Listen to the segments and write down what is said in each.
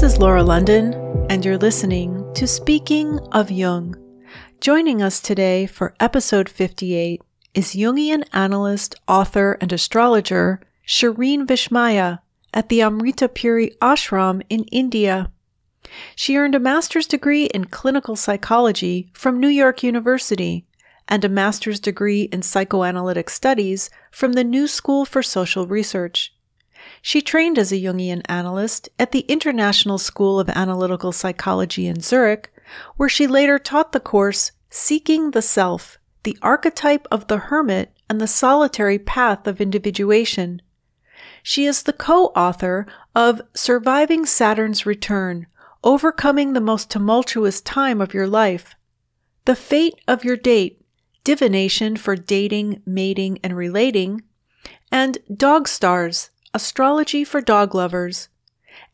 This is Laura London, and you're listening to Speaking of Jung. Joining us today for episode 58 is Jungian analyst, author, and astrologer Shireen Vishmaya at the Amritapuri Ashram in India. She earned a master's degree in clinical psychology from New York University and a master's degree in psychoanalytic studies from the New School for Social Research. She trained as a Jungian analyst at the International School of Analytical Psychology in Zurich, where she later taught the course Seeking the Self, the Archetype of the Hermit and the Solitary Path of Individuation. She is the co author of Surviving Saturn's Return Overcoming the Most Tumultuous Time of Your Life, The Fate of Your Date, Divination for Dating, Mating, and Relating, and Dog Stars, Astrology for Dog Lovers.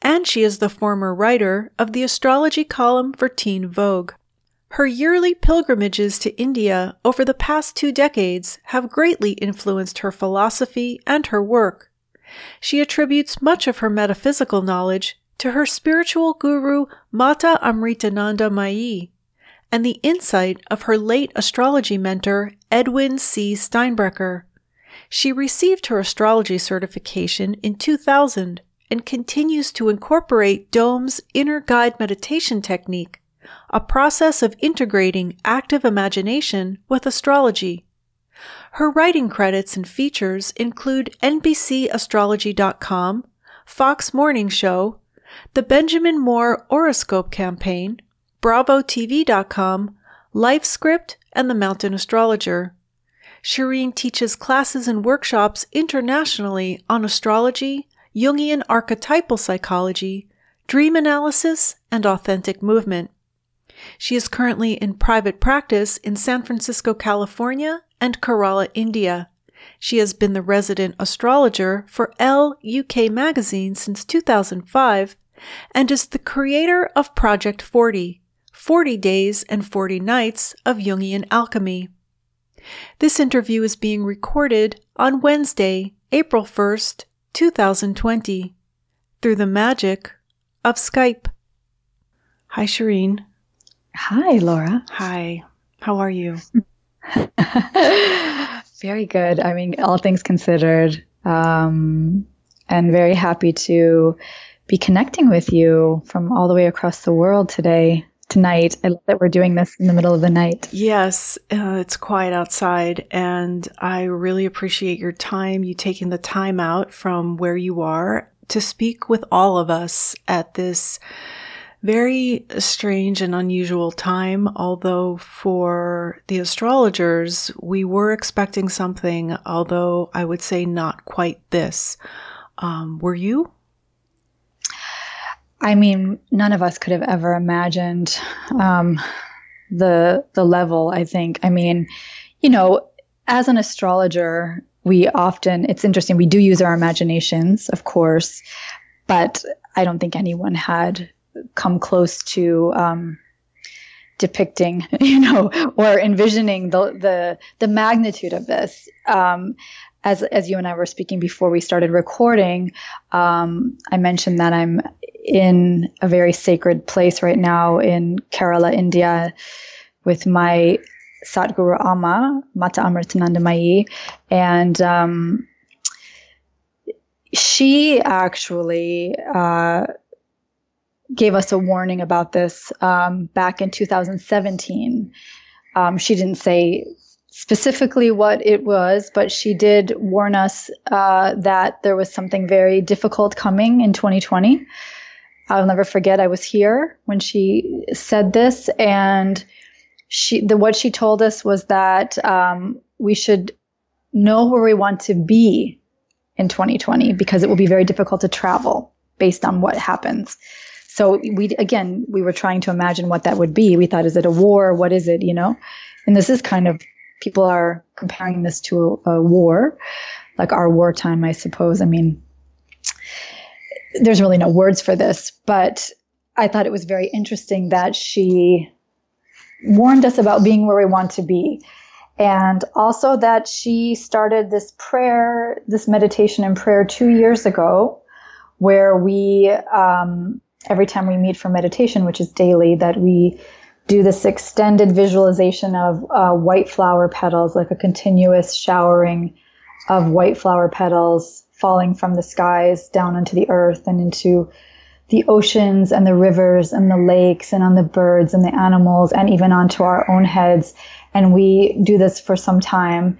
And she is the former writer of the astrology column for Teen Vogue. Her yearly pilgrimages to India over the past two decades have greatly influenced her philosophy and her work. She attributes much of her metaphysical knowledge to her spiritual guru Mata Amritanandamayi and the insight of her late astrology mentor Edwin C. Steinbrecher. She received her astrology certification in 2000 and continues to incorporate DOME's inner guide meditation technique, a process of integrating active imagination with astrology. Her writing credits and features include NBCAstrology.com, Fox Morning Show, the Benjamin Moore Horoscope Campaign, BravoTV.com, LifeScript, and the Mountain Astrologer. Shireen teaches classes and workshops internationally on astrology, Jungian archetypal psychology, dream analysis, and authentic movement. She is currently in private practice in San Francisco, California, and Kerala, India. She has been the resident astrologer for Elle UK magazine since 2005 and is the creator of Project 40 40 Days and 40 Nights of Jungian Alchemy. This interview is being recorded on Wednesday, April 1st, 2020, through the magic of Skype. Hi, Shireen. Hi, Laura. Hi. How are you? very good. I mean, all things considered, um, and very happy to be connecting with you from all the way across the world today tonight. I love that we're doing this in the middle of the night. Yes, uh, it's quiet outside, and I really appreciate your time, you taking the time out from where you are to speak with all of us at this very strange and unusual time. Although for the astrologers, we were expecting something, although I would say not quite this. Um, were you? I mean, none of us could have ever imagined um, the the level. I think. I mean, you know, as an astrologer, we often it's interesting. We do use our imaginations, of course, but I don't think anyone had come close to um, depicting, you know, or envisioning the the the magnitude of this. Um, as as you and I were speaking before we started recording, um, I mentioned that I'm in a very sacred place right now in Kerala, India, with my Satguru Amma, Mata Amritanandamayi. And um, she actually uh, gave us a warning about this um, back in 2017. Um, she didn't say specifically what it was, but she did warn us uh, that there was something very difficult coming in 2020. I'll never forget. I was here when she said this, and she the what she told us was that um, we should know where we want to be in 2020 because it will be very difficult to travel based on what happens. So we again we were trying to imagine what that would be. We thought, is it a war? What is it? You know, and this is kind of people are comparing this to a, a war, like our wartime, I suppose. I mean, there's really no words for this, but I thought it was very interesting that she warned us about being where we want to be. And also that she started this prayer, this meditation and prayer two years ago, where we um, every time we meet for meditation, which is daily, that we do this extended visualization of uh, white flower petals, like a continuous showering of white flower petals falling from the skies down onto the earth and into the oceans and the rivers and the lakes and on the birds and the animals and even onto our own heads. And we do this for some time.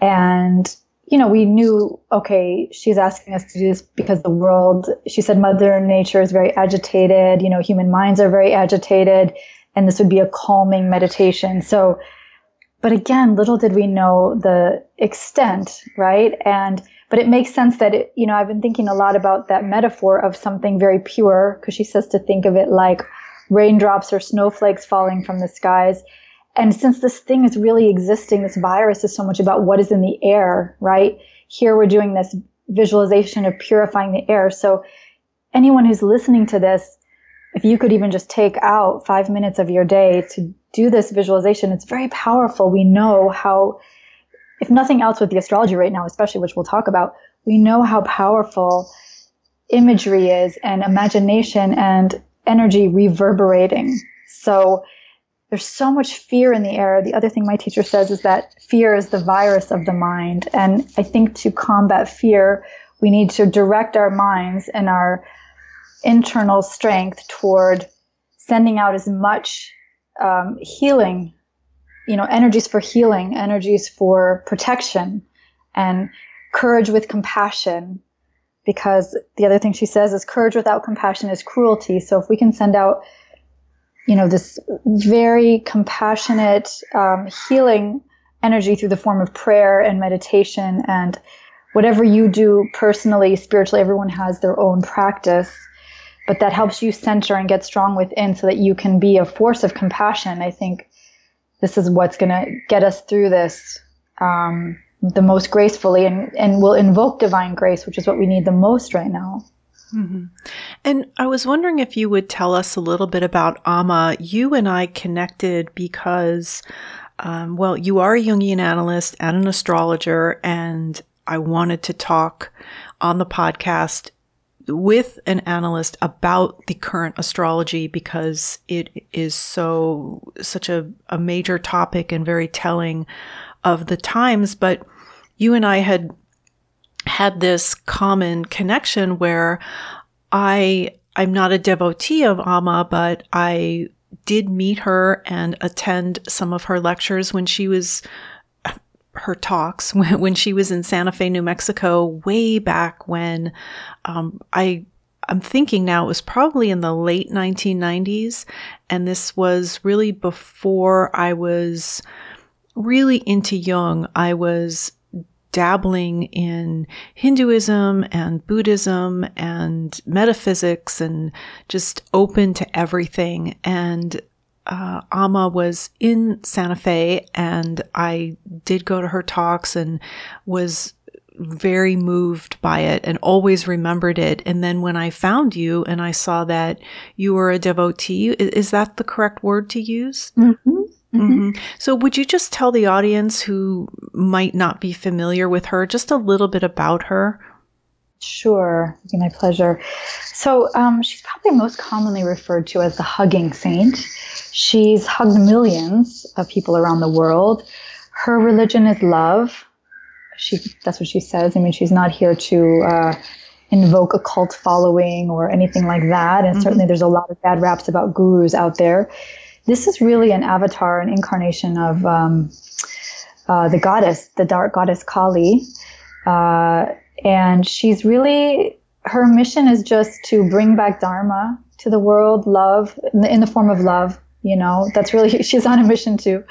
And, you know, we knew, okay, she's asking us to do this because the world, she said, Mother Nature is very agitated. You know, human minds are very agitated. And this would be a calming meditation. So, but again, little did we know the extent, right? And but it makes sense that it, you know I've been thinking a lot about that metaphor of something very pure because she says to think of it like raindrops or snowflakes falling from the skies. And since this thing is really existing, this virus is so much about what is in the air, right? Here we're doing this visualization of purifying the air. So anyone who's listening to this, if you could even just take out five minutes of your day to do this visualization, it's very powerful. We know how if nothing else with the astrology right now, especially which we'll talk about, we know how powerful imagery is and imagination and energy reverberating. So there's so much fear in the air. The other thing my teacher says is that fear is the virus of the mind. And I think to combat fear, we need to direct our minds and our internal strength toward sending out as much um, healing you know, energies for healing, energies for protection, and courage with compassion. Because the other thing she says is courage without compassion is cruelty. So if we can send out, you know, this very compassionate, um, healing energy through the form of prayer and meditation and whatever you do personally, spiritually, everyone has their own practice but that helps you center and get strong within so that you can be a force of compassion. I think this is what's going to get us through this um, the most gracefully and, and will invoke divine grace, which is what we need the most right now. Mm-hmm. And I was wondering if you would tell us a little bit about Amma. You and I connected because, um, well, you are a Jungian analyst and an astrologer, and I wanted to talk on the podcast with an analyst about the current astrology because it is so such a, a major topic and very telling of the times. But you and i had had this common connection where i i'm not a devotee of amma but i did meet her and attend some of her lectures when she was her talks when, when she was in Santa Fe, New Mexico, way back when um, I I'm thinking now it was probably in the late 1990s, and this was really before I was really into Jung. I was dabbling in Hinduism and Buddhism and metaphysics and just open to everything. And uh, Amma was in Santa Fe, and I did go to her talks and was very moved by it and always remembered it. And then when I found you and I saw that you were a devotee, is that the correct word to use? Mm-hmm. Mm-hmm. Mm-hmm. So, would you just tell the audience who might not be familiar with her just a little bit about her? Sure, it'd be my pleasure. So, um, she's probably most commonly referred to as the hugging saint. She's hugged millions of people around the world. Her religion is love. She, that's what she says. I mean, she's not here to uh, invoke a cult following or anything like that. And mm-hmm. certainly there's a lot of bad raps about gurus out there. This is really an avatar, an incarnation of um, uh, the goddess, the dark goddess Kali. Uh, and she's really, her mission is just to bring back Dharma to the world, love, in the, in the form of love. You know, that's really, she's on a mission to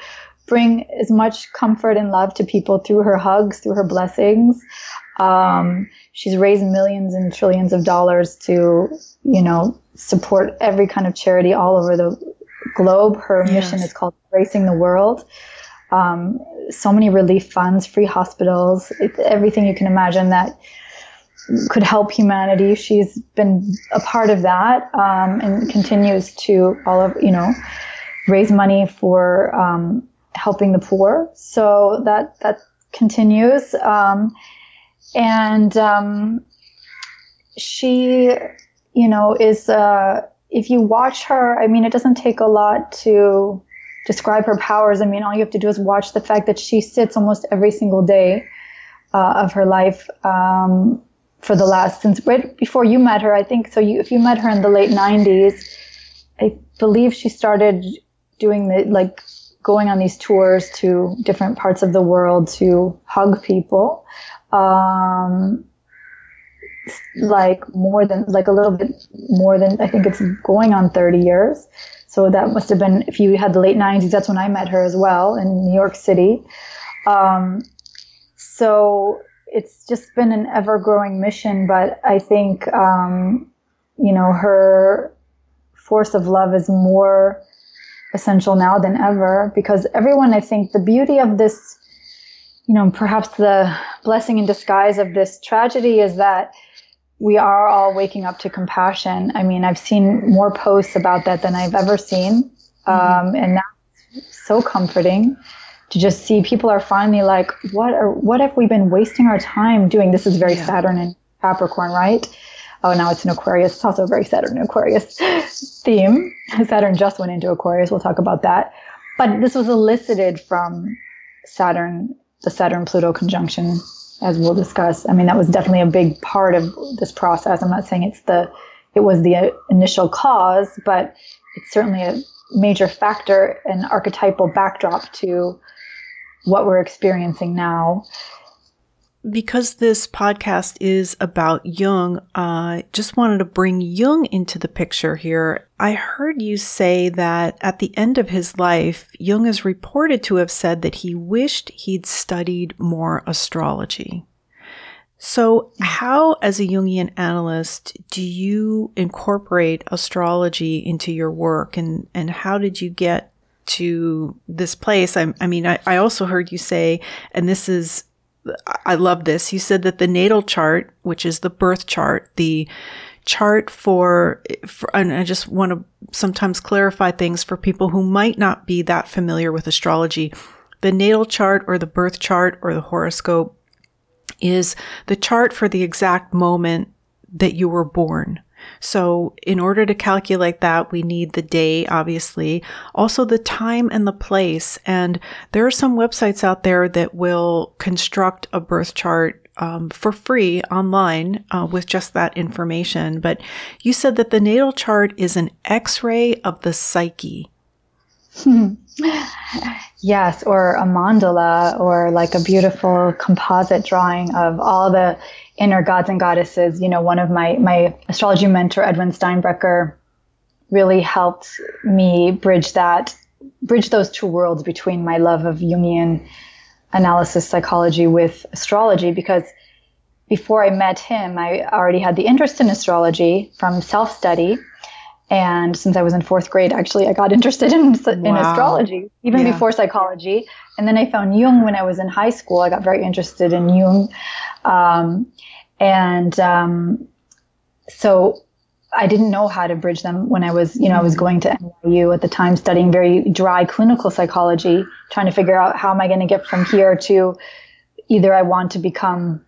bring as much comfort and love to people through her hugs, through her blessings. Um, she's raised millions and trillions of dollars to, you know, support every kind of charity all over the globe. Her yes. mission is called Embracing the World um, so many relief funds, free hospitals, everything you can imagine that could help humanity. She's been a part of that um, and continues to all of you know raise money for um, helping the poor. So that that continues, um, and um, she you know, is uh, if you watch her, I mean, it doesn't take a lot to describe her powers. I mean, all you have to do is watch the fact that she sits almost every single day uh, of her life um, for the last since right before you met her. I think so. You, if you met her in the late '90s, I believe she started doing the like going on these tours to different parts of the world to hug people. Um, like more than like a little bit more than I think it's going on 30 years. So that must have been if you had the late 90s. That's when I met her as well in New York City. Um, so it's just been an ever growing mission. But I think um, you know her force of love is more essential now than ever because everyone. I think the beauty of this. You know, perhaps the blessing in disguise of this tragedy is that we are all waking up to compassion. I mean, I've seen more posts about that than I've ever seen. Mm-hmm. Um, and that's so comforting to just see people are finally like, what are, what have we been wasting our time doing? This is very yeah. Saturn and Capricorn, right? Oh, now it's an Aquarius. It's also a very Saturn and Aquarius theme. Saturn just went into Aquarius. We'll talk about that. But this was elicited from Saturn, the Saturn Pluto conjunction as we'll discuss. I mean, that was definitely a big part of this process. I'm not saying it's the, it was the uh, initial cause, but it's certainly a major factor, an archetypal backdrop to what we're experiencing now because this podcast is about Jung, I uh, just wanted to bring Jung into the picture here. I heard you say that at the end of his life, Jung is reported to have said that he wished he'd studied more astrology. So, how, as a Jungian analyst, do you incorporate astrology into your work, and and how did you get to this place? I, I mean, I, I also heard you say, and this is I love this. You said that the natal chart, which is the birth chart, the chart for, for, and I just want to sometimes clarify things for people who might not be that familiar with astrology. The natal chart or the birth chart or the horoscope is the chart for the exact moment that you were born. So in order to calculate that, we need the day, obviously, also the time and the place. And there are some websites out there that will construct a birth chart um, for free online uh, with just that information. But you said that the natal chart is an X-ray of the psyche. yes, or a mandala, or like a beautiful composite drawing of all the inner gods and goddesses. You know, one of my my astrology mentor, Edwin Steinbrecher, really helped me bridge that, bridge those two worlds between my love of Jungian analysis psychology with astrology because before I met him, I already had the interest in astrology from self study. And since I was in fourth grade, actually, I got interested in, in astrology, even yeah. before psychology. And then I found Jung when I was in high school. I got very interested in Jung. Um, and um, so I didn't know how to bridge them when I was, you know, I was going to NYU at the time studying very dry clinical psychology, trying to figure out how am I going to get from here to either I want to become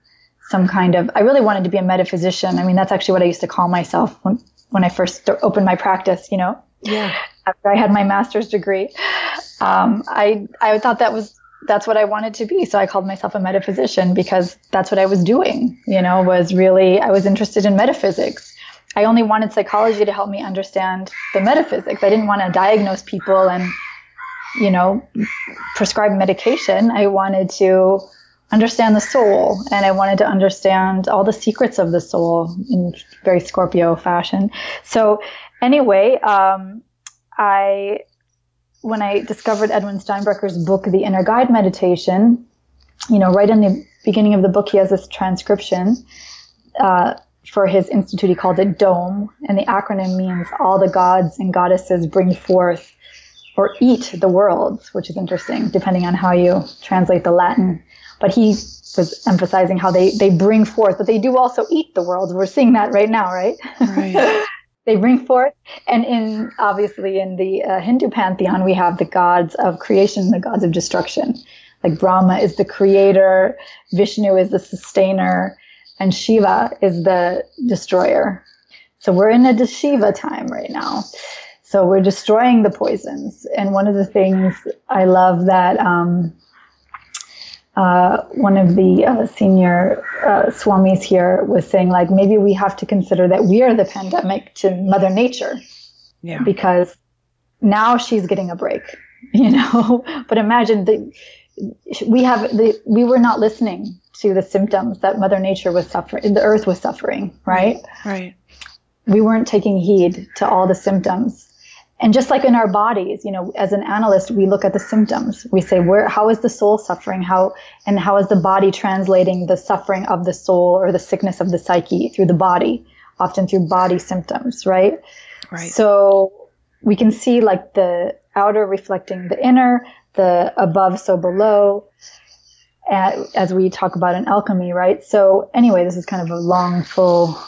some kind of, I really wanted to be a metaphysician. I mean, that's actually what I used to call myself when, when I first opened my practice, you know, yeah. after I had my master's degree. Um, I, I thought that was that's what I wanted to be. So I called myself a metaphysician because that's what I was doing, you know, was really, I was interested in metaphysics. I only wanted psychology to help me understand the metaphysics. I didn't want to diagnose people and, you know, prescribe medication. I wanted to understand the soul and I wanted to understand all the secrets of the soul in very Scorpio fashion. So anyway, um, I when I discovered Edwin Steinbrecher's book, The Inner Guide Meditation, you know, right in the beginning of the book, he has this transcription uh, for his institute. He called it DOME, and the acronym means All the Gods and Goddesses Bring Forth or Eat the Worlds, which is interesting, depending on how you translate the Latin. But he was emphasizing how they, they bring forth, but they do also eat the worlds. We're seeing that right now, right? Right. they bring forth. And in obviously in the uh, Hindu pantheon, we have the gods of creation, the gods of destruction. Like Brahma is the creator, Vishnu is the sustainer, and Shiva is the destroyer. So we're in a Shiva time right now. So we're destroying the poisons. And one of the things I love that um, uh, one of the uh, senior uh, swamis here was saying, like, maybe we have to consider that we are the pandemic to Mother Nature. Yeah. Because now she's getting a break, you know. but imagine the we have the we were not listening to the symptoms that Mother Nature was suffering, the Earth was suffering, right? Right. We weren't taking heed to all the symptoms and just like in our bodies, you know, as an analyst, we look at the symptoms. We say, where, how is the soul suffering? How, and how is the body translating the suffering of the soul or the sickness of the psyche through the body, often through body symptoms, right? Right. So we can see like the outer reflecting the inner, the above so below, as we talk about in alchemy, right? So anyway, this is kind of a long, full.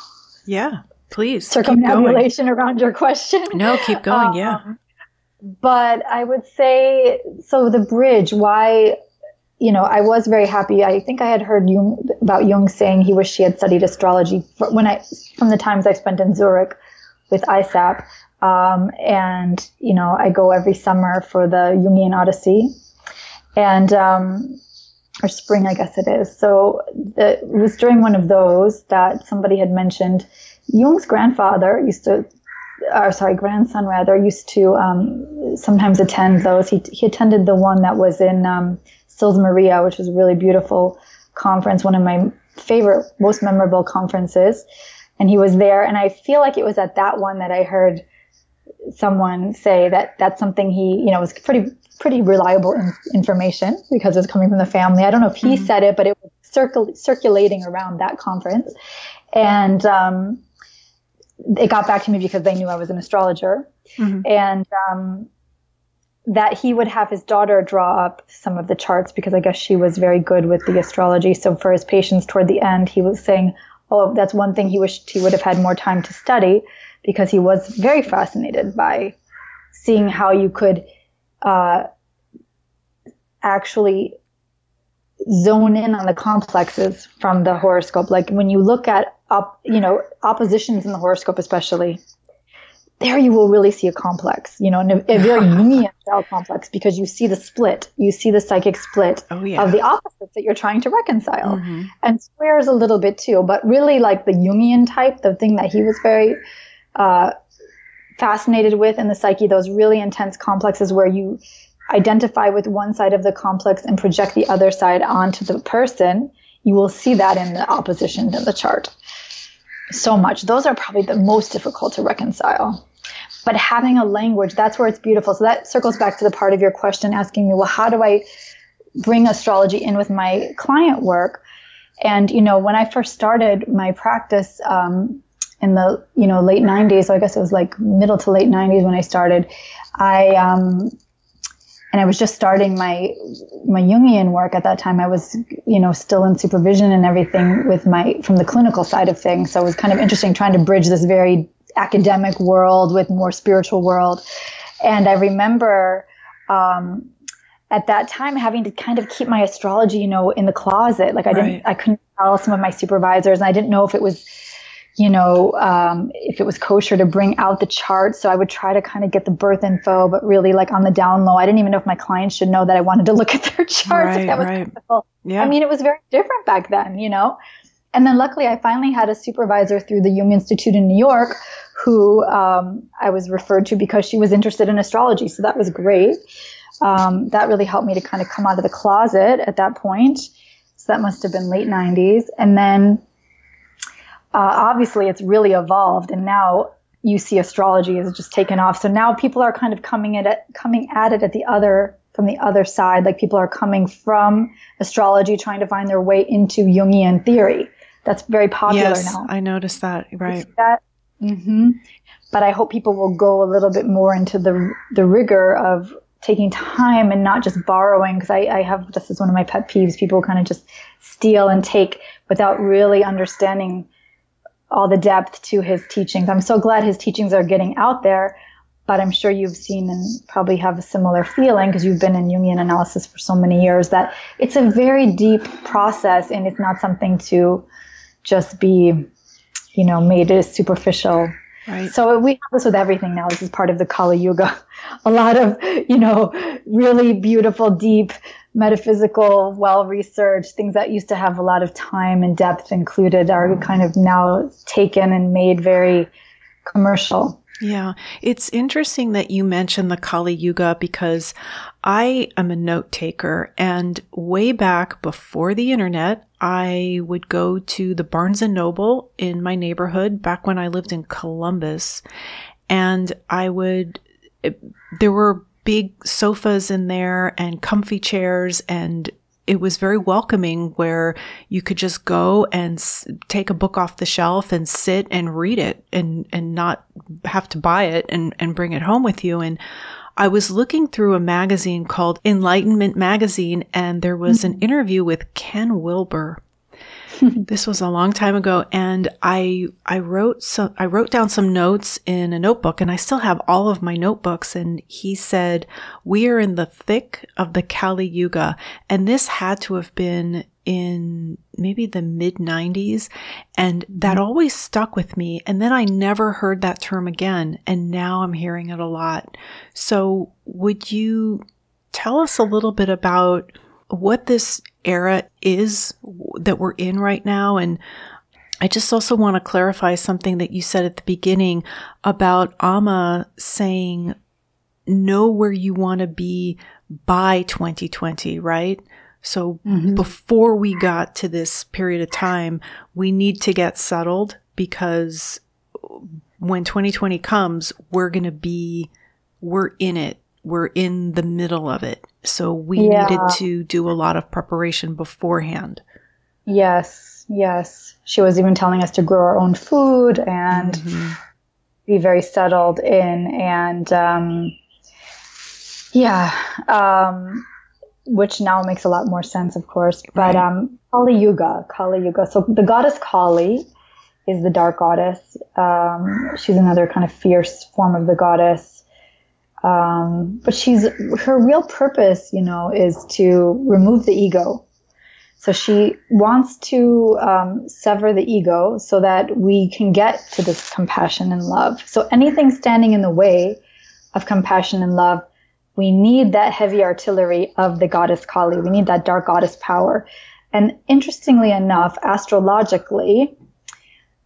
Yeah Please. Circumambulation around your question. No, keep going. Um, yeah. But I would say so the bridge, why you know, I was very happy. I think I had heard Jung, about Jung saying he wished he had studied astrology when I, from the times I spent in Zurich with ISAP. Um, and, you know, I go every summer for the Jungian Odyssey and, um, or spring, I guess it is. So the, it was during one of those that somebody had mentioned Jung's grandfather used to, or sorry, grandson rather, used to um, sometimes attend those. He, he attended the one that was in um, Sils Maria, which was a really beautiful conference, one of my favorite, most memorable conferences. And he was there, and I feel like it was at that one that I heard someone say that that's something he, you know, was pretty pretty reliable in, information because it was coming from the family. I don't know if he mm-hmm. said it, but it was circul- circulating around that conference. And um, it got back to me because they knew I was an astrologer, mm-hmm. and um, that he would have his daughter draw up some of the charts because I guess she was very good with the astrology. So for his patients toward the end, he was saying, "Oh, that's one thing he wished he would have had more time to study," because he was very fascinated by seeing how you could uh, actually zone in on the complexes from the horoscope. Like when you look at up, you know, oppositions in the horoscope, especially, there you will really see a complex, you know, a, a very Jungian style complex because you see the split, you see the psychic split oh, yeah. of the opposites that you're trying to reconcile. Mm-hmm. And squares a little bit too, but really like the Jungian type, the thing that he was very uh, fascinated with in the psyche, those really intense complexes where you identify with one side of the complex and project the other side onto the person, you will see that in the opposition in the chart. So much. Those are probably the most difficult to reconcile. But having a language, that's where it's beautiful. So that circles back to the part of your question asking me, well, how do I bring astrology in with my client work? And, you know, when I first started my practice, um, in the you know late 90s so i guess it was like middle to late 90s when i started i um, and I was just starting my my Jungian work at that time. I was, you know, still in supervision and everything with my from the clinical side of things. So it was kind of interesting trying to bridge this very academic world with more spiritual world. And I remember um, at that time having to kind of keep my astrology, you know, in the closet. Like I didn't, I couldn't tell some of my supervisors, and I didn't know if it was you know, um, if it was kosher to bring out the chart. So I would try to kind of get the birth info, but really like on the down low. I didn't even know if my clients should know that I wanted to look at their charts. Right, that was right. Yeah. I mean, it was very different back then, you know? And then luckily I finally had a supervisor through the Jung Institute in New York who um, I was referred to because she was interested in astrology. So that was great. Um, that really helped me to kind of come out of the closet at that point. So that must have been late 90s. And then uh, obviously it's really evolved and now you see astrology has just taken off. So now people are kind of coming at it, coming at it at the other from the other side. Like people are coming from astrology, trying to find their way into Jungian theory. That's very popular yes, now. I noticed that. Right. That. Mm-hmm. But I hope people will go a little bit more into the the rigor of taking time and not just borrowing. Because I, I have this is one of my pet peeves. People kind of just steal and take without really understanding all the depth to his teachings. I'm so glad his teachings are getting out there, but I'm sure you've seen and probably have a similar feeling because you've been in Jungian analysis for so many years that it's a very deep process and it's not something to just be, you know, made as superficial Right. So we have this with everything now. This is part of the Kali Yuga. A lot of, you know, really beautiful, deep, metaphysical, well researched things that used to have a lot of time and depth included are kind of now taken and made very commercial. Yeah, it's interesting that you mentioned the Kali Yuga because I am a note taker and way back before the internet, I would go to the Barnes and Noble in my neighborhood back when I lived in Columbus and I would eh, there were big sofas in there and comfy chairs and it was very welcoming where you could just go and s- take a book off the shelf and sit and read it and, and not have to buy it and, and bring it home with you. And I was looking through a magazine called Enlightenment Magazine and there was an mm-hmm. interview with Ken Wilber. this was a long time ago and I I wrote some I wrote down some notes in a notebook and I still have all of my notebooks and he said we are in the thick of the Kali Yuga and this had to have been in maybe the mid 90s and that mm-hmm. always stuck with me and then I never heard that term again and now I'm hearing it a lot. So would you tell us a little bit about what this era is that we're in right now. And I just also want to clarify something that you said at the beginning about Amma saying, know where you want to be by 2020, right? So mm-hmm. before we got to this period of time, we need to get settled because when 2020 comes, we're going to be, we're in it. We're in the middle of it. So we yeah. needed to do a lot of preparation beforehand. Yes, yes. She was even telling us to grow our own food and mm-hmm. be very settled in. And um, yeah, um, which now makes a lot more sense, of course. But right. um, Kali Yuga, Kali Yuga. So the goddess Kali is the dark goddess. Um, she's another kind of fierce form of the goddess. Um, but she's her real purpose, you know, is to remove the ego. So she wants to um, sever the ego so that we can get to this compassion and love. So anything standing in the way of compassion and love, we need that heavy artillery of the goddess Kali. We need that dark goddess power. And interestingly enough, astrologically,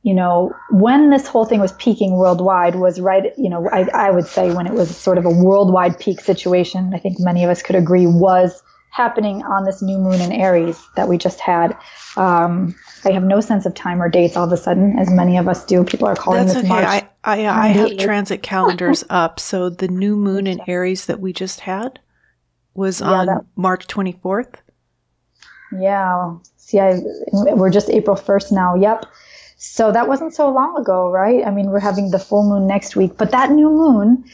you know, when this whole thing was peaking worldwide was right, you know, I, I would say when it was sort of a worldwide peak situation, I think many of us could agree was happening on this new moon in Aries that we just had. Um, I have no sense of time or dates all of a sudden, as many of us do. People are calling That's this okay. March. I, I, I have transit calendars up. So the new moon in Aries that we just had was on that, March 24th. Yeah. See, I, we're just April 1st now. Yep. So that wasn't so long ago, right? I mean, we're having the full moon next week, but that new moon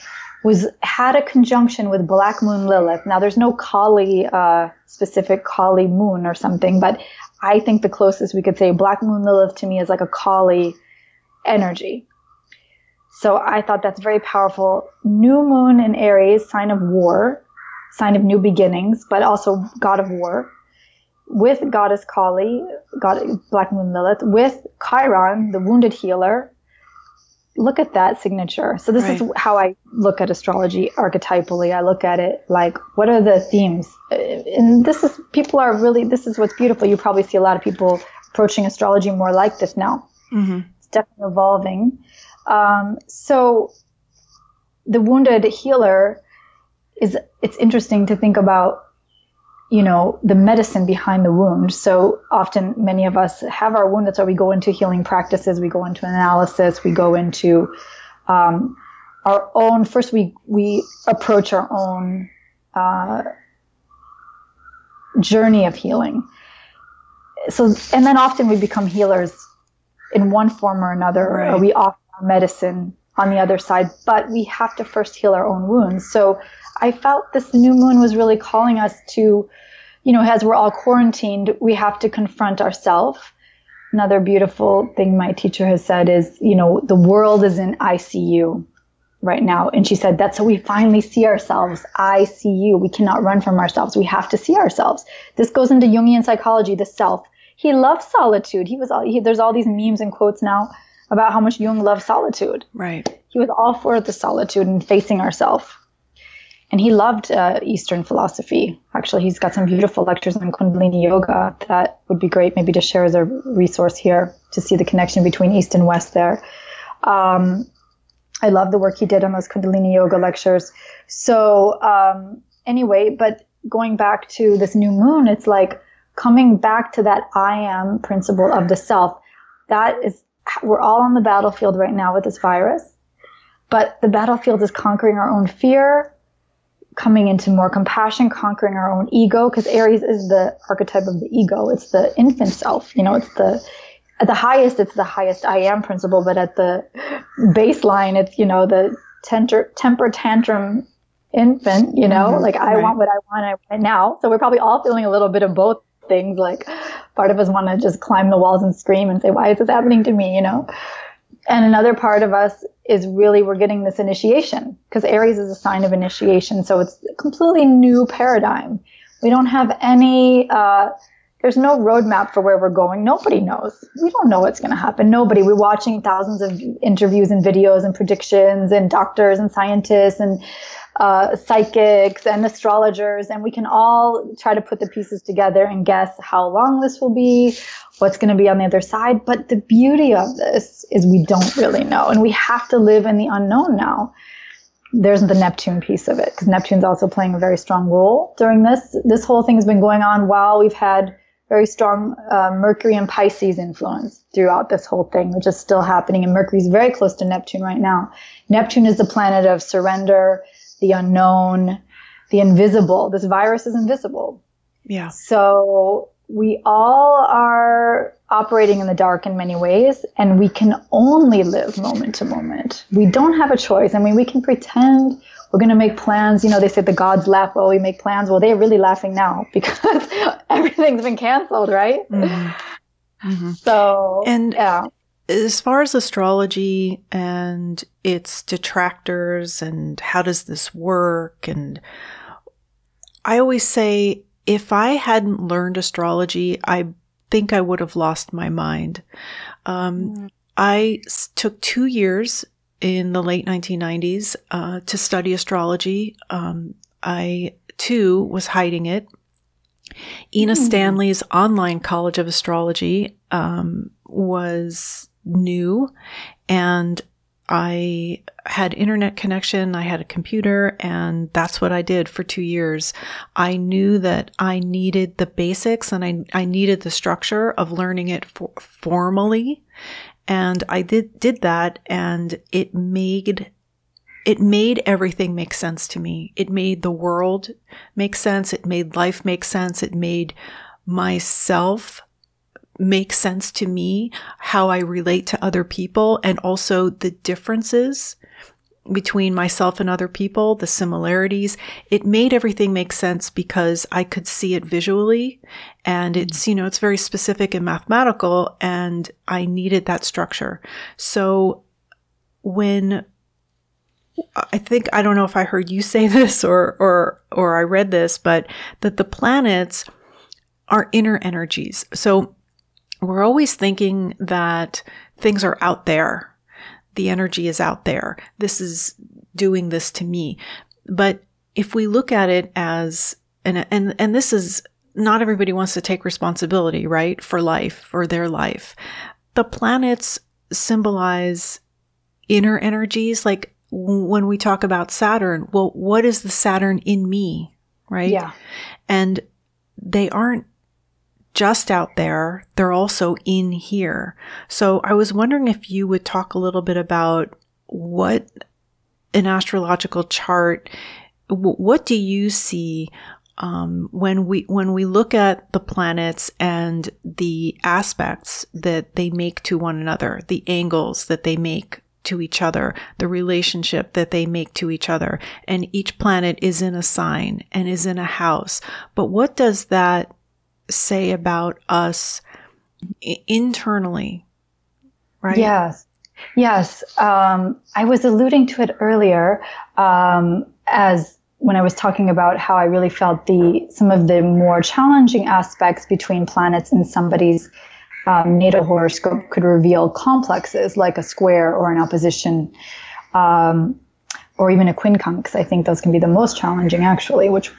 was had a conjunction with Black Moon Lilith. Now, there's no Kali uh, specific Kali moon or something, but I think the closest we could say Black Moon Lilith to me is like a Kali energy. So I thought that's very powerful. New moon in Aries, sign of war, sign of new beginnings, but also god of war with goddess Kali, God, Black Moon Lilith, with Chiron, the wounded healer. Look at that signature. So this right. is how I look at astrology archetypally. I look at it like, what are the themes? And this is people are really. This is what's beautiful. You probably see a lot of people approaching astrology more like this now. Mm-hmm. It's definitely evolving. Um, so the wounded healer is. It's interesting to think about you know, the medicine behind the wound. So often many of us have our wound. That's why we go into healing practices. We go into analysis. We go into, um, our own, first we, we approach our own, uh, journey of healing. So, and then often we become healers in one form or another, right. or we offer medicine on the other side, but we have to first heal our own wounds. So I felt this new moon was really calling us to, you know, as we're all quarantined, we have to confront ourselves. Another beautiful thing my teacher has said is, you know, the world is in ICU right now. And she said, that's how we finally see ourselves. I see you. We cannot run from ourselves. We have to see ourselves. This goes into Jungian psychology, the self. He loves solitude. He was all, he, there's all these memes and quotes now about how much Jung loved solitude. Right. He was all for the solitude and facing ourselves. And he loved uh, Eastern philosophy. Actually, he's got some beautiful lectures on Kundalini Yoga that would be great maybe to share as a resource here to see the connection between East and West there. Um, I love the work he did on those Kundalini Yoga lectures. So, um, anyway, but going back to this new moon, it's like coming back to that I am principle of the self. That is, we're all on the battlefield right now with this virus, but the battlefield is conquering our own fear, coming into more compassion, conquering our own ego, because Aries is the archetype of the ego. It's the infant self. You know, it's the, at the highest, it's the highest I am principle, but at the baseline, it's, you know, the temper, temper tantrum infant, you know, mm-hmm. like I right. want what I want, I want it now. So we're probably all feeling a little bit of both things. Like part of us want to just climb the walls and scream and say, why is this happening to me? You know? And another part of us is really we're getting this initiation because Aries is a sign of initiation. So it's a completely new paradigm. We don't have any, uh, there's no roadmap for where we're going. Nobody knows. We don't know what's going to happen. Nobody. We're watching thousands of interviews and videos and predictions and doctors and scientists and uh, psychics and astrologers, and we can all try to put the pieces together and guess how long this will be, what's going to be on the other side. But the beauty of this is we don't really know, and we have to live in the unknown now. There's the Neptune piece of it, because Neptune's also playing a very strong role during this. This whole thing has been going on while we've had very strong uh, Mercury and Pisces influence throughout this whole thing, which is still happening. And Mercury's very close to Neptune right now. Neptune is the planet of surrender the unknown, the invisible. This virus is invisible. Yeah. So we all are operating in the dark in many ways, and we can only live moment to moment. We don't have a choice. I mean, we can pretend we're going to make plans. You know, they say the gods laugh while we make plans. Well, they're really laughing now because everything's been canceled, right? Mm-hmm. Mm-hmm. So, and yeah as far as astrology and its detractors and how does this work and I always say if I hadn't learned astrology, I think I would have lost my mind. Um, mm. I took two years in the late 1990s uh, to study astrology. Um, I too was hiding it. Ina mm. Stanley's online college of astrology um, was new and I had internet connection, I had a computer, and that's what I did for two years. I knew that I needed the basics and I, I needed the structure of learning it for, formally. And I did, did that and it made, it made everything make sense to me. It made the world make sense. It made life make sense. It made myself make sense to me, how I relate to other people, and also the differences between myself and other people, the similarities. It made everything make sense because I could see it visually and it's, mm-hmm. you know, it's very specific and mathematical and I needed that structure. So when I think I don't know if I heard you say this or or or I read this, but that the planets are inner energies. So we're always thinking that things are out there. The energy is out there. This is doing this to me. But if we look at it as, and, and, and this is, not everybody wants to take responsibility, right? For life, for their life. The planets symbolize inner energies. Like when we talk about Saturn, well, what is the Saturn in me? Right? Yeah. And they aren't just out there, they're also in here. So I was wondering if you would talk a little bit about what an astrological chart, what do you see um, when we when we look at the planets and the aspects that they make to one another, the angles that they make to each other, the relationship that they make to each other, and each planet is in a sign and is in a house. But what does that say about us internally, right? Yes. Yes. Um, I was alluding to it earlier um, as when I was talking about how I really felt the some of the more challenging aspects between planets in somebody's um, natal horoscope could reveal complexes like a square or an opposition, um, or even a quincunx. I think those can be the most challenging, actually, which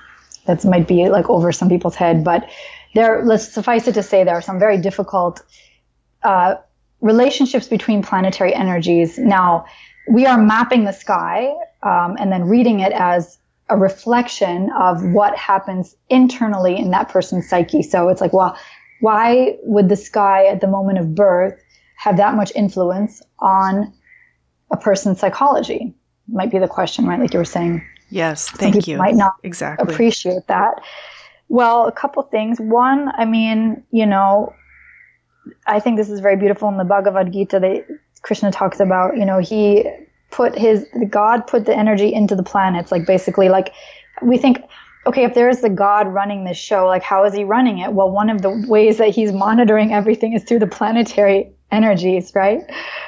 that might be like over some people's head. But there, let's suffice it to say, there are some very difficult uh, relationships between planetary energies. Now, we are mapping the sky um, and then reading it as a reflection of what happens internally in that person's psyche. So it's like, well, why would the sky at the moment of birth have that much influence on a person's psychology? Might be the question, right? Like you were saying. Yes, thank you. Might not exactly appreciate that. Well, a couple things. One, I mean, you know, I think this is very beautiful in the Bhagavad Gita. That Krishna talks about, you know, he put his God put the energy into the planets. Like basically, like we think okay, if there is the God running this show, like how is he running it? Well, one of the ways that he's monitoring everything is through the planetary energies, right?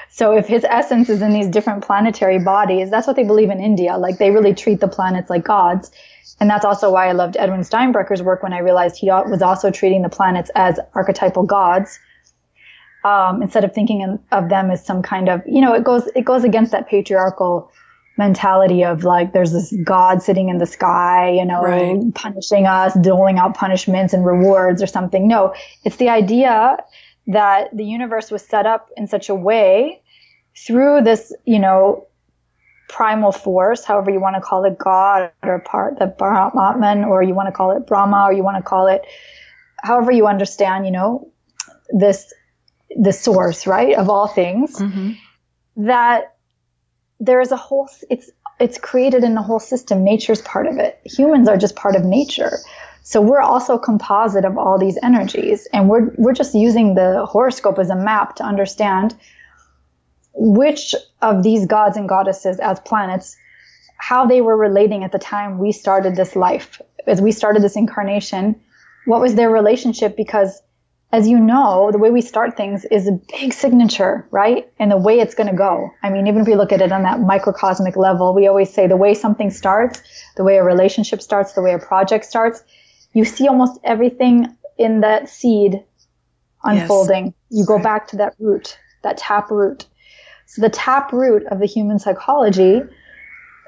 So if his essence is in these different planetary bodies, that's what they believe in India. Like they really treat the planets like gods. And that's also why I loved Edwin Steinbrecker's work when I realized he was also treating the planets as archetypal gods. Um, instead of thinking of them as some kind of, you know, it goes, it goes against that patriarchal mentality of like there's this god sitting in the sky you know right. punishing us doling out punishments and rewards or something no it's the idea that the universe was set up in such a way through this you know primal force however you want to call it god or Parabrahman or you want to call it brahma or you want to call it however you understand you know this the source right of all things mm-hmm. that there is a whole it's it's created in a whole system. Nature's part of it. Humans are just part of nature so we're also a composite of all these energies and we're we're just using the horoscope as a map to understand which of these gods and goddesses as planets how they were relating at the time we started this life as we started this incarnation what was their relationship because as you know, the way we start things is a big signature, right? And the way it's going to go. I mean, even if we look at it on that microcosmic level, we always say the way something starts, the way a relationship starts, the way a project starts, you see almost everything in that seed unfolding. Yes. You go right. back to that root, that tap root. So the tap root of the human psychology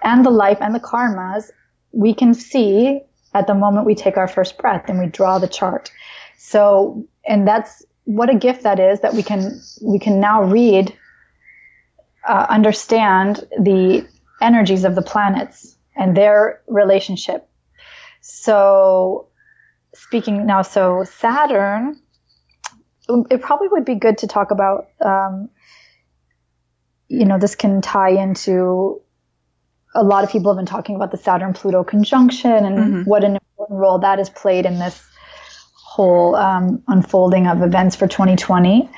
and the life and the karmas, we can see at the moment we take our first breath and we draw the chart. So and that's what a gift that is that we can we can now read uh, understand the energies of the planets and their relationship so speaking now so saturn it probably would be good to talk about um, you know this can tie into a lot of people have been talking about the saturn pluto conjunction and mm-hmm. what an important role that has played in this whole um, unfolding of events for 2020.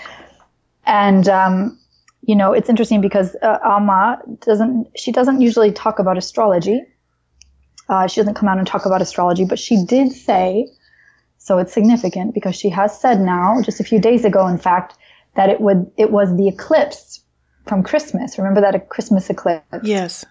And, um, you know, it's interesting because uh, Amma doesn't, she doesn't usually talk about astrology. Uh, she doesn't come out and talk about astrology, but she did say, so it's significant because she has said now, just a few days ago, in fact, that it would, it was the eclipse from Christmas. Remember that a Christmas eclipse? Yes.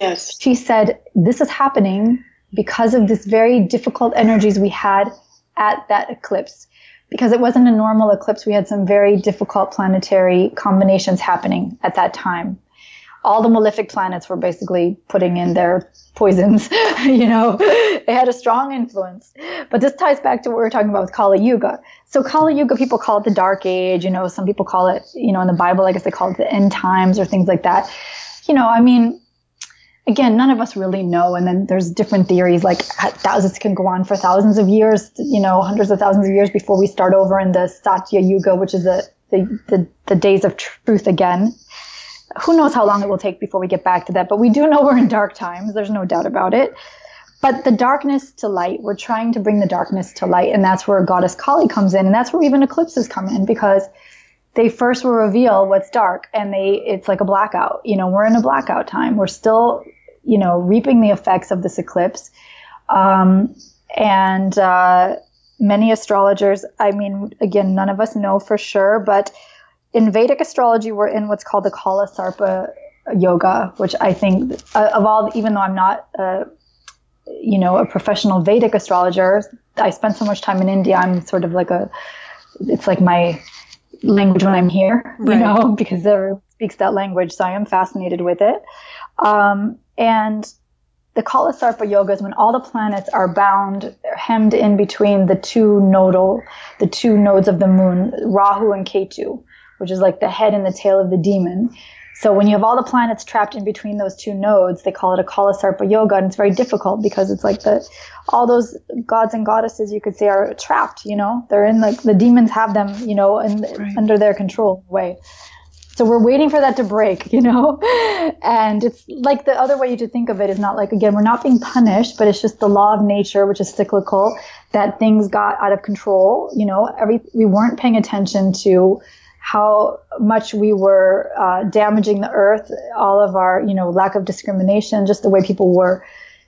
Yes. She said, this is happening because of this very difficult energies we had at that eclipse because it wasn't a normal eclipse. We had some very difficult planetary combinations happening at that time. All the malefic planets were basically putting in their poisons, you know, they had a strong influence. But this ties back to what we were talking about with Kali Yuga. So Kali Yuga, people call it the dark age, you know, some people call it, you know, in the Bible, I guess they call it the end times or things like that. You know, I mean, again, none of us really know. And then there's different theories, like thousands can go on for thousands of years, you know, hundreds of thousands of years before we start over in the Satya Yuga, which is the, the, the, the days of truth again. Who knows how long it will take before we get back to that, but we do know we're in dark times. There's no doubt about it. But the darkness to light, we're trying to bring the darkness to light. And that's where goddess Kali comes in. And that's where even eclipses come in because they first will reveal what's dark and they it's like a blackout you know we're in a blackout time we're still you know, reaping the effects of this eclipse. Um, and uh, many astrologers, I mean, again, none of us know for sure, but in Vedic astrology, we're in what's called the Kala Sarpa yoga, which I think, uh, of all, even though I'm not, uh, you know, a professional Vedic astrologer, I spent so much time in India. I'm sort of like a, it's like my language when I'm here, right. you know, because there speaks that language. So I am fascinated with it. Um, and the Kalasarpa yoga is when all the planets are bound, hemmed in between the two nodal, the two nodes of the moon, Rahu and Ketu, which is like the head and the tail of the demon. So when you have all the planets trapped in between those two nodes, they call it a Kalasarpa yoga, and it's very difficult because it's like the all those gods and goddesses you could say are trapped. You know, they're in like the demons have them, you know, and right. under their control way. So we're waiting for that to break, you know? And it's like the other way you to think of it is not like, again, we're not being punished, but it's just the law of nature, which is cyclical, that things got out of control. You know, every, we weren't paying attention to how much we were uh, damaging the earth, all of our, you know, lack of discrimination, just the way people were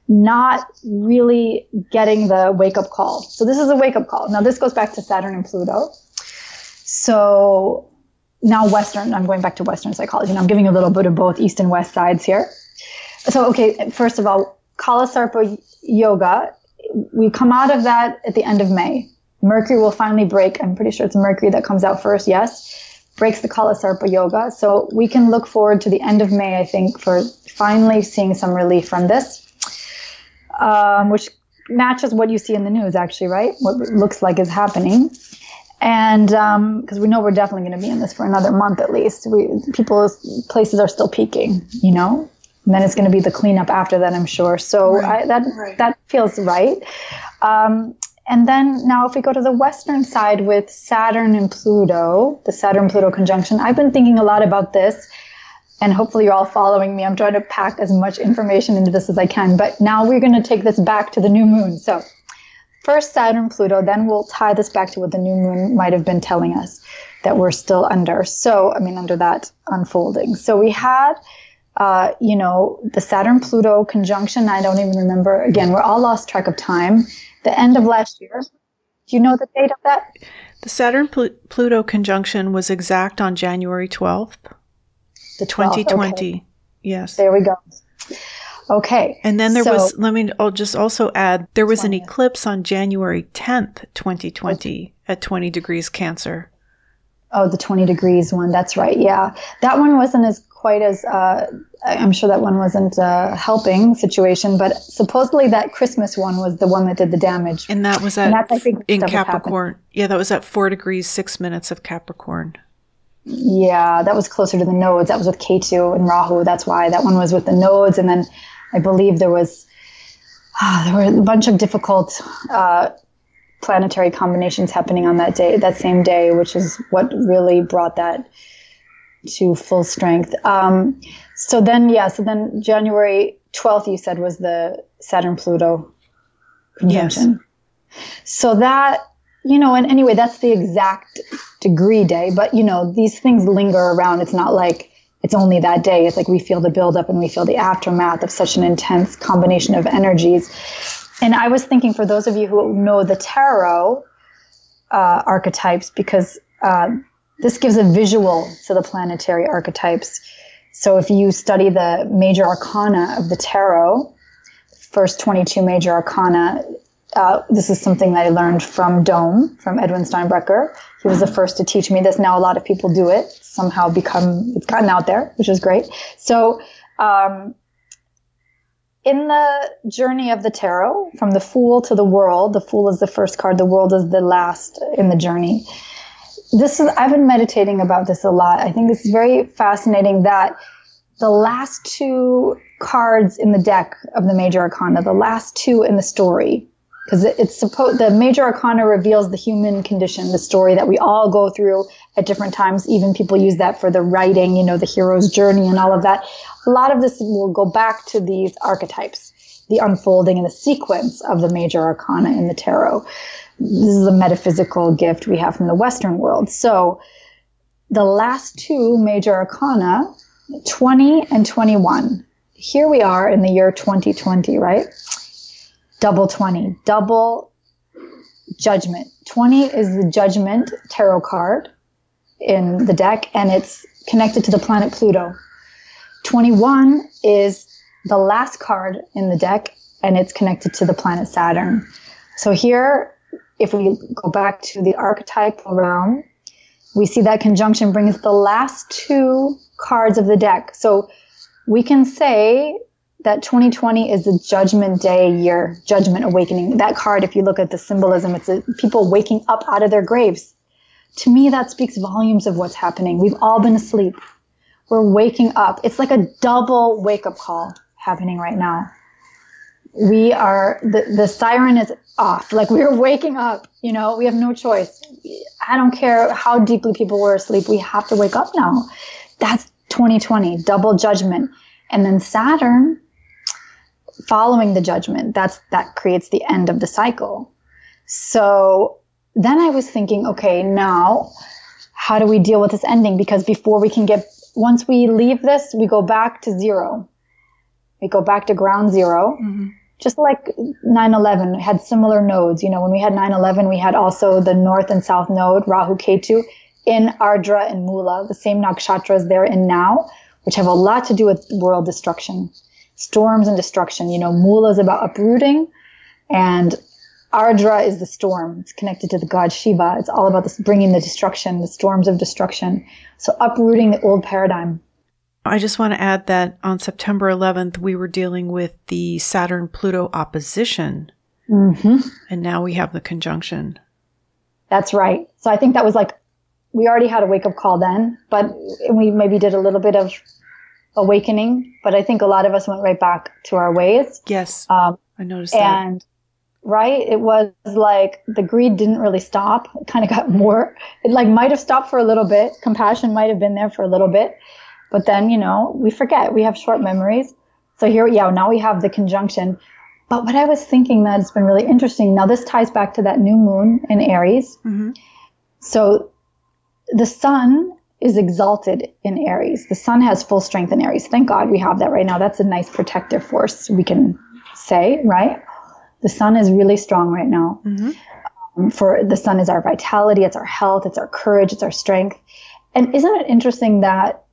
not really getting the wake up call. So this is a wake up call. Now this goes back to Saturn and Pluto. So now Western, I'm going back to Western psychology. And I'm giving a little bit of both East and West sides here. So, okay, first of all, Kalasarpa yoga, we come out of that at the end of May. Mercury will finally break. I'm pretty sure it's Mercury that comes out first. Yes. Breaks the Kalasarpa yoga. So we can look forward to the end of May, I think, for finally seeing some relief from this, um, which matches what you see in the news, actually, right? What looks like is happening and because um, we know we're definitely going to be in this for another month at least. We people's places are still peaking, you know. And then it's going to be the cleanup after that, I'm sure. So right. I, that right. that feels right. Um, and then now, if we go to the western side with Saturn and Pluto, the Saturn Pluto conjunction, I've been thinking a lot about this, and hopefully you're all following me. I'm trying to pack as much information into this as I can. But now we're going to take this back to the new moon. So first Saturn, Pluto, then we'll tie this back to what the new moon might have been telling us that we're still under. So, I mean, under that unfolding. So we had, uh, you know, the Saturn Pluto conjunction. I don't even remember. Again, we're all lost track of time. The end of last year. Do you know the date of that? The Saturn Pluto conjunction was exact on January 12th, the 2020. Okay. Yes. There we go. Okay. And then there so, was, let me, I'll just also add, there was an eclipse on January 10th, 2020 at 20 degrees Cancer. Oh, the 20 degrees one. That's right. Yeah. That one wasn't as quite as, uh, I'm sure that one wasn't a helping situation, but supposedly that Christmas one was the one that did the damage. And that was at, I think, in Capricorn. Yeah, that was at four degrees, six minutes of Capricorn. Yeah, that was closer to the nodes. That was with Ketu and Rahu. That's why that one was with the nodes. And then I believe there was uh, there were a bunch of difficult uh, planetary combinations happening on that day, that same day, which is what really brought that to full strength. Um, so then, yeah, so then January 12th, you said was the Saturn Pluto conjunction. Yes. So that, you know, and anyway, that's the exact degree day, but you know, these things linger around. It's not like it's only that day. It's like we feel the buildup and we feel the aftermath of such an intense combination of energies. And I was thinking for those of you who know the tarot uh, archetypes, because uh, this gives a visual to the planetary archetypes. So if you study the major arcana of the tarot, first 22 major arcana, uh, this is something that I learned from Dome, from Edwin Steinbrecher. He was the first to teach me this. Now a lot of people do it. Somehow become it's gotten out there, which is great. So um, in the journey of the tarot, from the Fool to the World, the Fool is the first card. The World is the last in the journey. This is I've been meditating about this a lot. I think it's very fascinating that the last two cards in the deck of the major arcana, the last two in the story, because it's supposed the major arcana reveals the human condition the story that we all go through at different times. Even people use that for the writing you know the hero's journey and all of that. A lot of this will go back to these archetypes the unfolding and the sequence of the major arcana in the tarot this is a metaphysical gift we have from the western world so the last two major arcana 20 and 21 here we are in the year 2020 right double 20, double judgment. 20 is the judgment tarot card in the deck, and it's connected to the planet Pluto. 21 is the last card in the deck, and it's connected to the planet Saturn. So here, if we go back to the archetypal realm, we see that conjunction brings the last two cards of the deck. So we can say that 2020 is a judgment day year, judgment awakening. That card, if you look at the symbolism, it's a, people waking up out of their graves. To me, that speaks volumes of what's happening. We've all been asleep. We're waking up. It's like a double wake up call happening right now. We are, the, the siren is off. Like we're waking up, you know, we have no choice. I don't care how deeply people were asleep. We have to wake up now. That's 2020, double judgment. And then Saturn following the judgment, that's that creates the end of the cycle. So then I was thinking, okay, now how do we deal with this ending? Because before we can get once we leave this, we go back to zero. We go back to ground 0 mm-hmm. Just like 9-11 had similar nodes. You know, when we had 9-11, we had also the north and south node, Rahu Ketu, in Ardra and Mula, the same nakshatras they're in now, which have a lot to do with world destruction storms and destruction. You know, Mula is about uprooting and Ardra is the storm. It's connected to the god Shiva. It's all about this bringing the destruction, the storms of destruction. So uprooting the old paradigm. I just want to add that on September 11th, we were dealing with the Saturn Pluto opposition. Mm-hmm. And now we have the conjunction. That's right. So I think that was like, we already had a wake up call then, but we maybe did a little bit of awakening, but I think a lot of us went right back to our ways. Yes. Um, I noticed and, that. And right, it was like the greed didn't really stop. It kind of got more. It like might have stopped for a little bit. Compassion might have been there for a little bit, but then you know we forget. We have short memories. So here, yeah, now we have the conjunction. But what I was thinking that's been really interesting. Now this ties back to that new moon in Aries. Mm-hmm. So the sun is exalted in Aries. The sun has full strength in Aries. Thank God we have that right now. That's a nice protective force we can say, right? The sun is really strong right now. Mm-hmm. Um, for the sun is our vitality, it's our health, it's our courage, it's our strength. And isn't it interesting that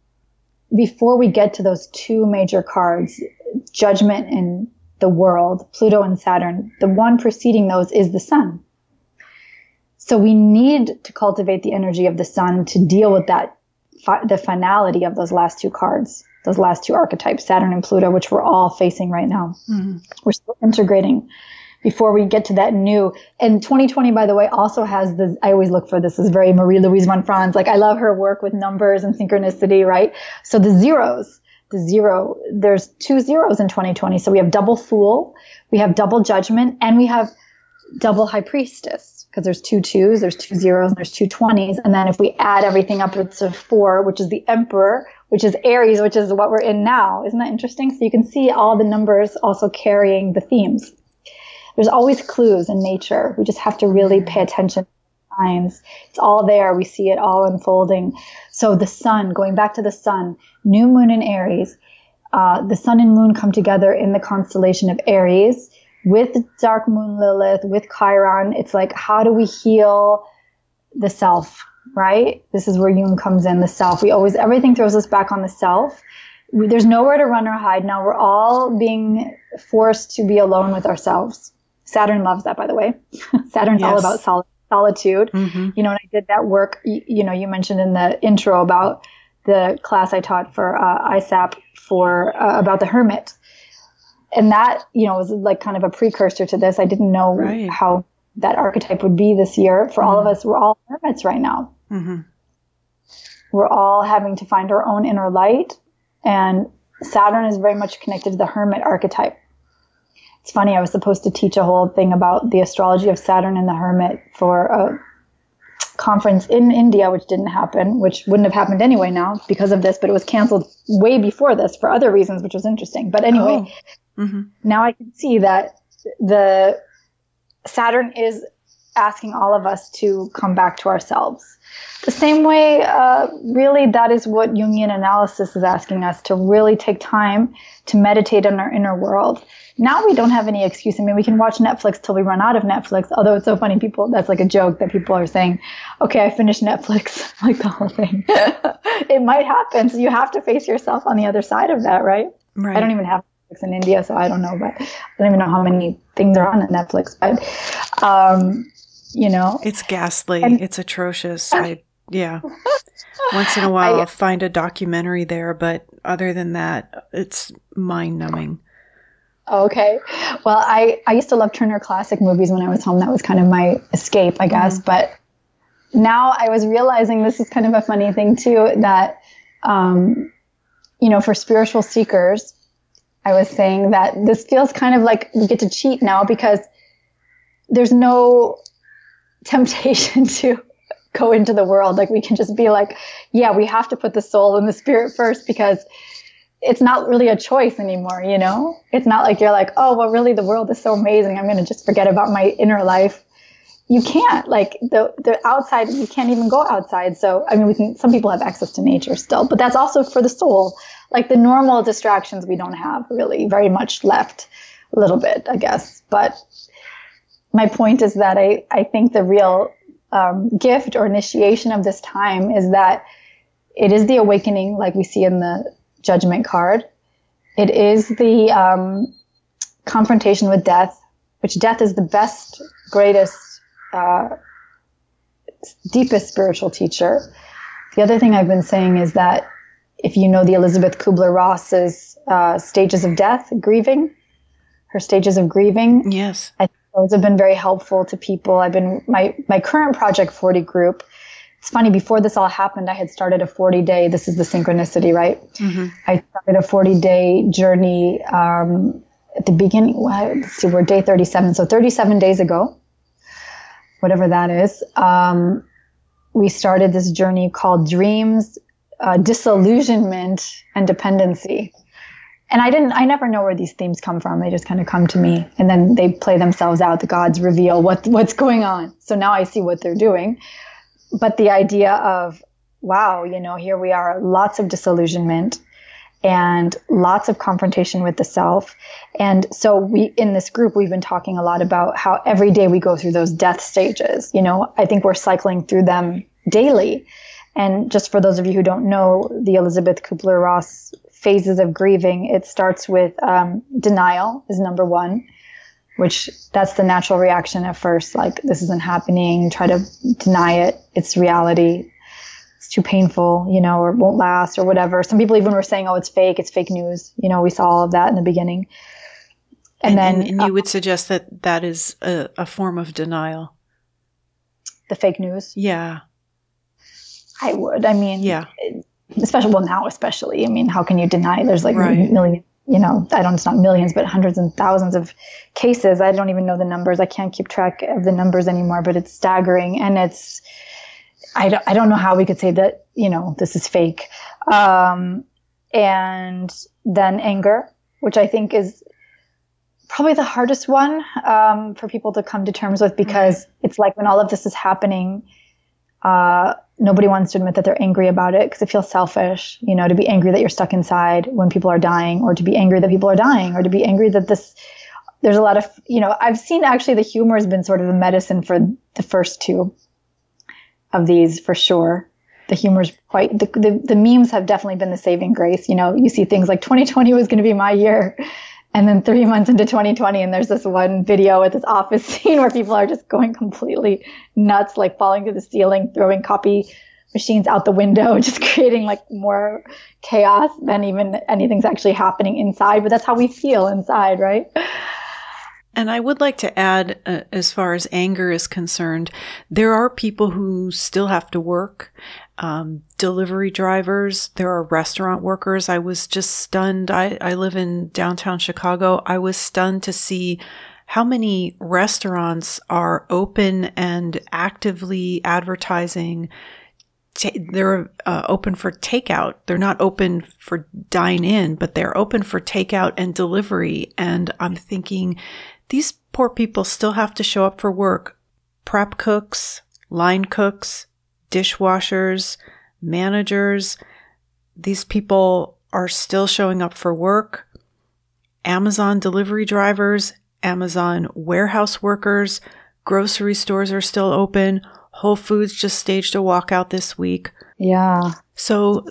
before we get to those two major cards, judgment and the world, Pluto and Saturn, the one preceding those is the sun. So we need to cultivate the energy of the sun to deal with that, fi- the finality of those last two cards, those last two archetypes, Saturn and Pluto, which we're all facing right now. Mm-hmm. We're still integrating before we get to that new. And 2020, by the way, also has the, I always look for this is very Marie Louise von Franz. Like I love her work with numbers and synchronicity, right? So the zeros, the zero, there's two zeros in 2020. So we have double fool, we have double judgment, and we have double high priestess because there's two twos, there's two zeros, and there's two 20s. And then if we add everything up, it's a four, which is the emperor, which is Aries, which is what we're in now. Isn't that interesting? So you can see all the numbers also carrying the themes. There's always clues in nature. We just have to really pay attention signs. It's all there. We see it all unfolding. So the sun, going back to the sun, new moon in Aries, uh, the sun and moon come together in the constellation of Aries with Dark Moon Lilith, with Chiron, it's like, how do we heal the self, right? This is where Jung comes in, the self. We always, everything throws us back on the self. There's nowhere to run or hide. Now we're all being forced to be alone with ourselves. Saturn loves that, by the way. Saturn's yes. all about sol- solitude. Mm-hmm. You know, and I did that work, you, you, know, you mentioned in the intro about the class I taught for uh, ISAP for uh, about the hermit and that you know was like kind of a precursor to this. I didn't know right. how that archetype would be this year for mm-hmm. all of mm-hmm. us. We're all hermits right now. Mm-hmm. We're all having to find our own inner light, and Saturn is very much connected to the hermit archetype. It's funny. I was supposed to teach a whole thing about the astrology of Saturn and the hermit for a conference in India, which didn't happen, which wouldn't have happened anyway now because of this, but it was canceled way before this for other reasons, which was interesting. But anyway, oh. Mm-hmm. Now I can see that the Saturn is asking all of us to come back to ourselves. The same way, uh, really, that is what Jungian analysis is asking us to really take time to meditate on our inner world. Now we don't have any excuse. I mean, we can watch Netflix till we run out of Netflix. Although it's so funny, people, that's like a joke that people are saying, okay, I finished Netflix, like the whole thing. it might happen. So you have to face yourself on the other side of that, right? Right. I don't even have Netflix in India, so I don't know, but I don't even know how many things are on Netflix. But um, you know, it's ghastly. And, it's atrocious. I yeah. Once in a while, I, will find a documentary there, but other than that, it's mind numbing. Okay. Well, I, I used to love Turner Classic movies when I was home. That was kind of my escape, I guess. Mm-hmm. But now I was realizing this is kind of a funny thing, too, that, um, you know, for spiritual seekers, I was saying that this feels kind of like we get to cheat now because there's no temptation to go into the world. Like we can just be like, yeah, we have to put the soul and the spirit first because it's not really a choice anymore, you know? It's not like you're like, oh, well, really, the world is so amazing. I'm going to just forget about my inner life. You can't. Like the the outside, you can't even go outside. So I mean, we can. Some people have access to nature still, but that's also for the soul. Like the normal distractions, we don't have really very much left. A little bit, I guess. But my point is that I I think the real um, gift or initiation of this time is that it is the awakening, like we see in the judgment card. It is the um, confrontation with death, which death is the best, greatest, uh, deepest spiritual teacher. The other thing I've been saying is that if you know the Elisabeth Kübler-Ross's uh, stages of death, grieving, her stages of grieving. Yes. I those have been very helpful to people. I've been my my current project 40 group. It's funny before this all happened, I had started a 40 day. This is the synchronicity, right? Mm-hmm. I started a 40 day journey um, at the beginning. Well, let's see, we're day 37, so 37 days ago, whatever that is. Um, we started this journey called Dreams, uh, Disillusionment, and Dependency and I didn't, I never know where these themes come from. They just kind of come to me and then they play themselves out. The gods reveal what, what's going on. So now I see what they're doing. But the idea of, wow, you know, here we are, lots of disillusionment and lots of confrontation with the self. And so we, in this group, we've been talking a lot about how every day we go through those death stages. You know, I think we're cycling through them daily. And just for those of you who don't know, the Elisabeth Kübler-Ross phases of grieving, it starts with um, denial is number one, which that's the natural reaction at first. Like this isn't happening. Try to deny it. It's reality. It's too painful, you know, or it won't last or whatever. Some people even were saying, "Oh, it's fake. It's fake news." You know, we saw all of that in the beginning. And, and then, and, and you uh, would suggest that that is a, a form of denial. The fake news. Yeah. I would. I mean, yeah. It, especially well now especially. I mean how can you deny? There's like right. million you know i don't it's not millions but hundreds and thousands of cases. I don't even know the numbers. I can't keep track of the numbers anymore but it's staggering and it's i don't, I don't know how we could say that you know this is fake. Um, and then anger which i think is probably the hardest one um, for people to come to terms with because right. it's like when all of this is happening uh, nobody wants to admit that they're angry about it because it feels selfish, you know, to be angry that you're stuck inside when people are dying, or to be angry that people are dying, or to be angry that this. There's a lot of, you know, I've seen actually the humor has been sort of the medicine for the first two of these for sure. The humor is quite, the, the, the memes have definitely been the saving grace. You know, you see things like 2020 was going to be my year. And then three months into 2020, and there's this one video at this office scene where people are just going completely nuts, like falling to the ceiling, throwing copy machines out the window, just creating like more chaos than even anything's actually happening inside. But that's how we feel inside, right? And I would like to add, uh, as far as anger is concerned, there are people who still have to work. Um, delivery drivers, there are restaurant workers. I was just stunned. I, I live in downtown Chicago. I was stunned to see how many restaurants are open and actively advertising. they're uh, open for takeout. They're not open for dine in, but they're open for takeout and delivery. And I'm thinking, these poor people still have to show up for work. Prep cooks, line cooks, dishwashers, managers. These people are still showing up for work. Amazon delivery drivers, Amazon warehouse workers, grocery stores are still open. Whole Foods just staged a walkout this week. Yeah. So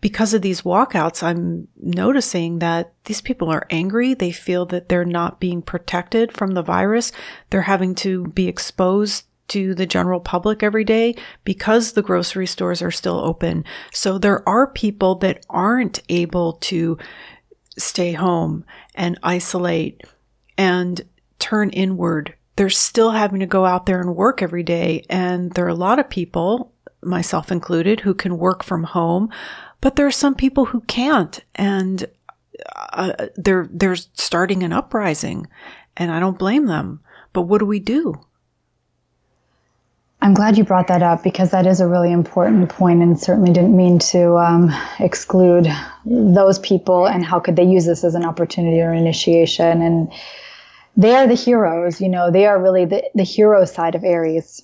because of these walkouts, I'm noticing that these people are angry. They feel that they're not being protected from the virus. They're having to be exposed to the general public every day because the grocery stores are still open. So there are people that aren't able to stay home and isolate and turn inward. They're still having to go out there and work every day. And there are a lot of people, myself included, who can work from home, but there are some people who can't. And uh, they're, they're starting an uprising and I don't blame them. But what do we do? I'm glad you brought that up because that is a really important point and certainly didn't mean to um, exclude those people and how could they use this as an opportunity or initiation. And they are the heroes, you know, they are really the, the hero side of Aries.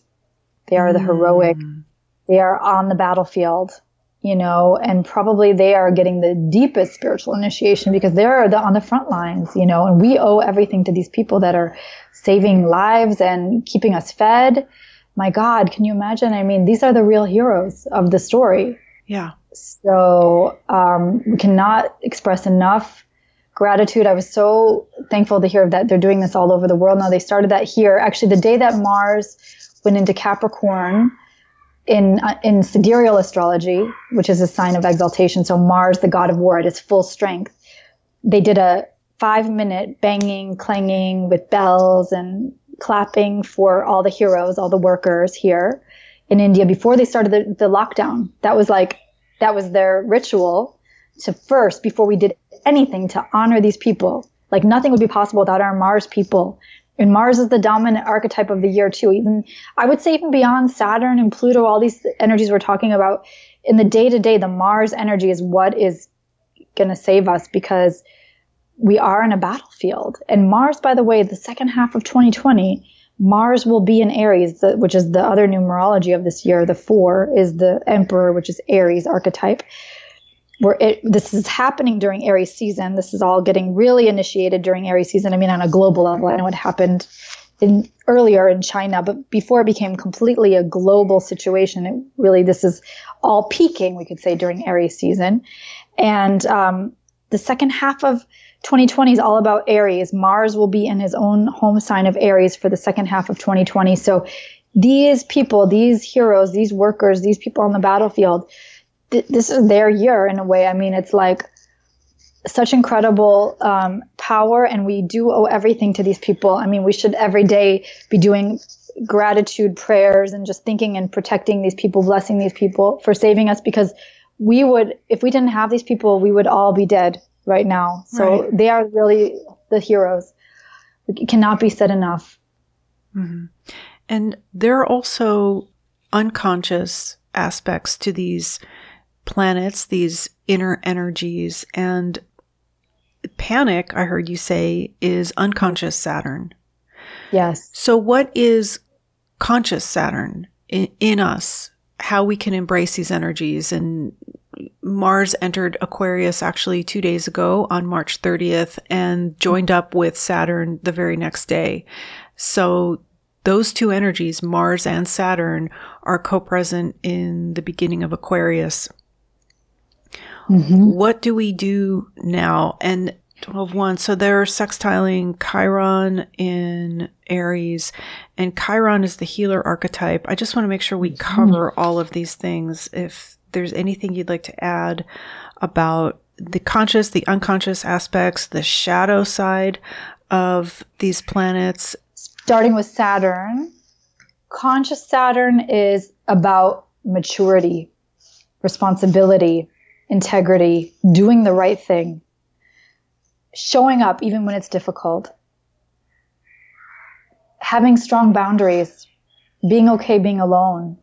They are the heroic, mm. they are on the battlefield, you know, and probably they are getting the deepest spiritual initiation because they're the, on the front lines, you know, and we owe everything to these people that are saving lives and keeping us fed my God, can you imagine? I mean, these are the real heroes of the story. Yeah. So um, we cannot express enough gratitude. I was so thankful to hear that they're doing this all over the world now. They started that here. Actually, the day that Mars went into Capricorn in uh, in sidereal astrology, which is a sign of exaltation, so Mars, the god of war, at its full strength, they did a five minute banging, clanging with bells and clapping for all the heroes, all the workers here in India before they started the, the lockdown. That was like, that was their ritual to first, before we did anything to honor these people. Like nothing would be possible without our Mars people. And Mars is the dominant archetype of the year too. Even, I would say even beyond Saturn and Pluto, all these energies we're talking about in the day to day, the Mars energy is what is going to save us because we are in a battlefield. And Mars, by the way, the second half of 2020, Mars will be in Aries, which is the other numerology of this year. The four is the Emperor, which is Aries archetype. It, this is happening during Aries season. This is all getting really initiated during Aries season. I mean, on a global level, I know it happened in earlier in China, but before it became completely a global situation, it really this is all peaking, we could say, during Aries season. And um, the second half of 2020 is all about Aries. Mars will be in his own home sign of Aries for the second half of 2020. So these people, these heroes, these workers, these people on the battlefield, th- this is their year in a way. I mean, it's like such incredible um, power, and we do owe everything to these people. I mean, we should every day be doing gratitude prayers and just thinking and protecting these people, blessing these people for saving us because we would, if we didn't have these people, we would all be dead right now. So right. they are really the heroes. It cannot be said enough. Mm-hmm. And there are also unconscious aspects to these planets, these inner energies. And panic, I heard you say, is unconscious Saturn. Yes. So, what is conscious Saturn in, in us? How we can embrace these energies and Mars entered Aquarius actually two days ago on March 30th and joined up with Saturn the very next day. So those two energies, Mars and Saturn, are co-present in the beginning of Aquarius. Mm-hmm. What do we do now? And 12 1. So they're sextiling Chiron in Aries, and Chiron is the healer archetype. I just want to make sure we mm-hmm. cover all of these things if there's anything you'd like to add about the conscious, the unconscious aspects, the shadow side of these planets. Starting with Saturn, conscious Saturn is about maturity, responsibility, integrity, doing the right thing, showing up even when it's difficult, having strong boundaries, being okay being alone,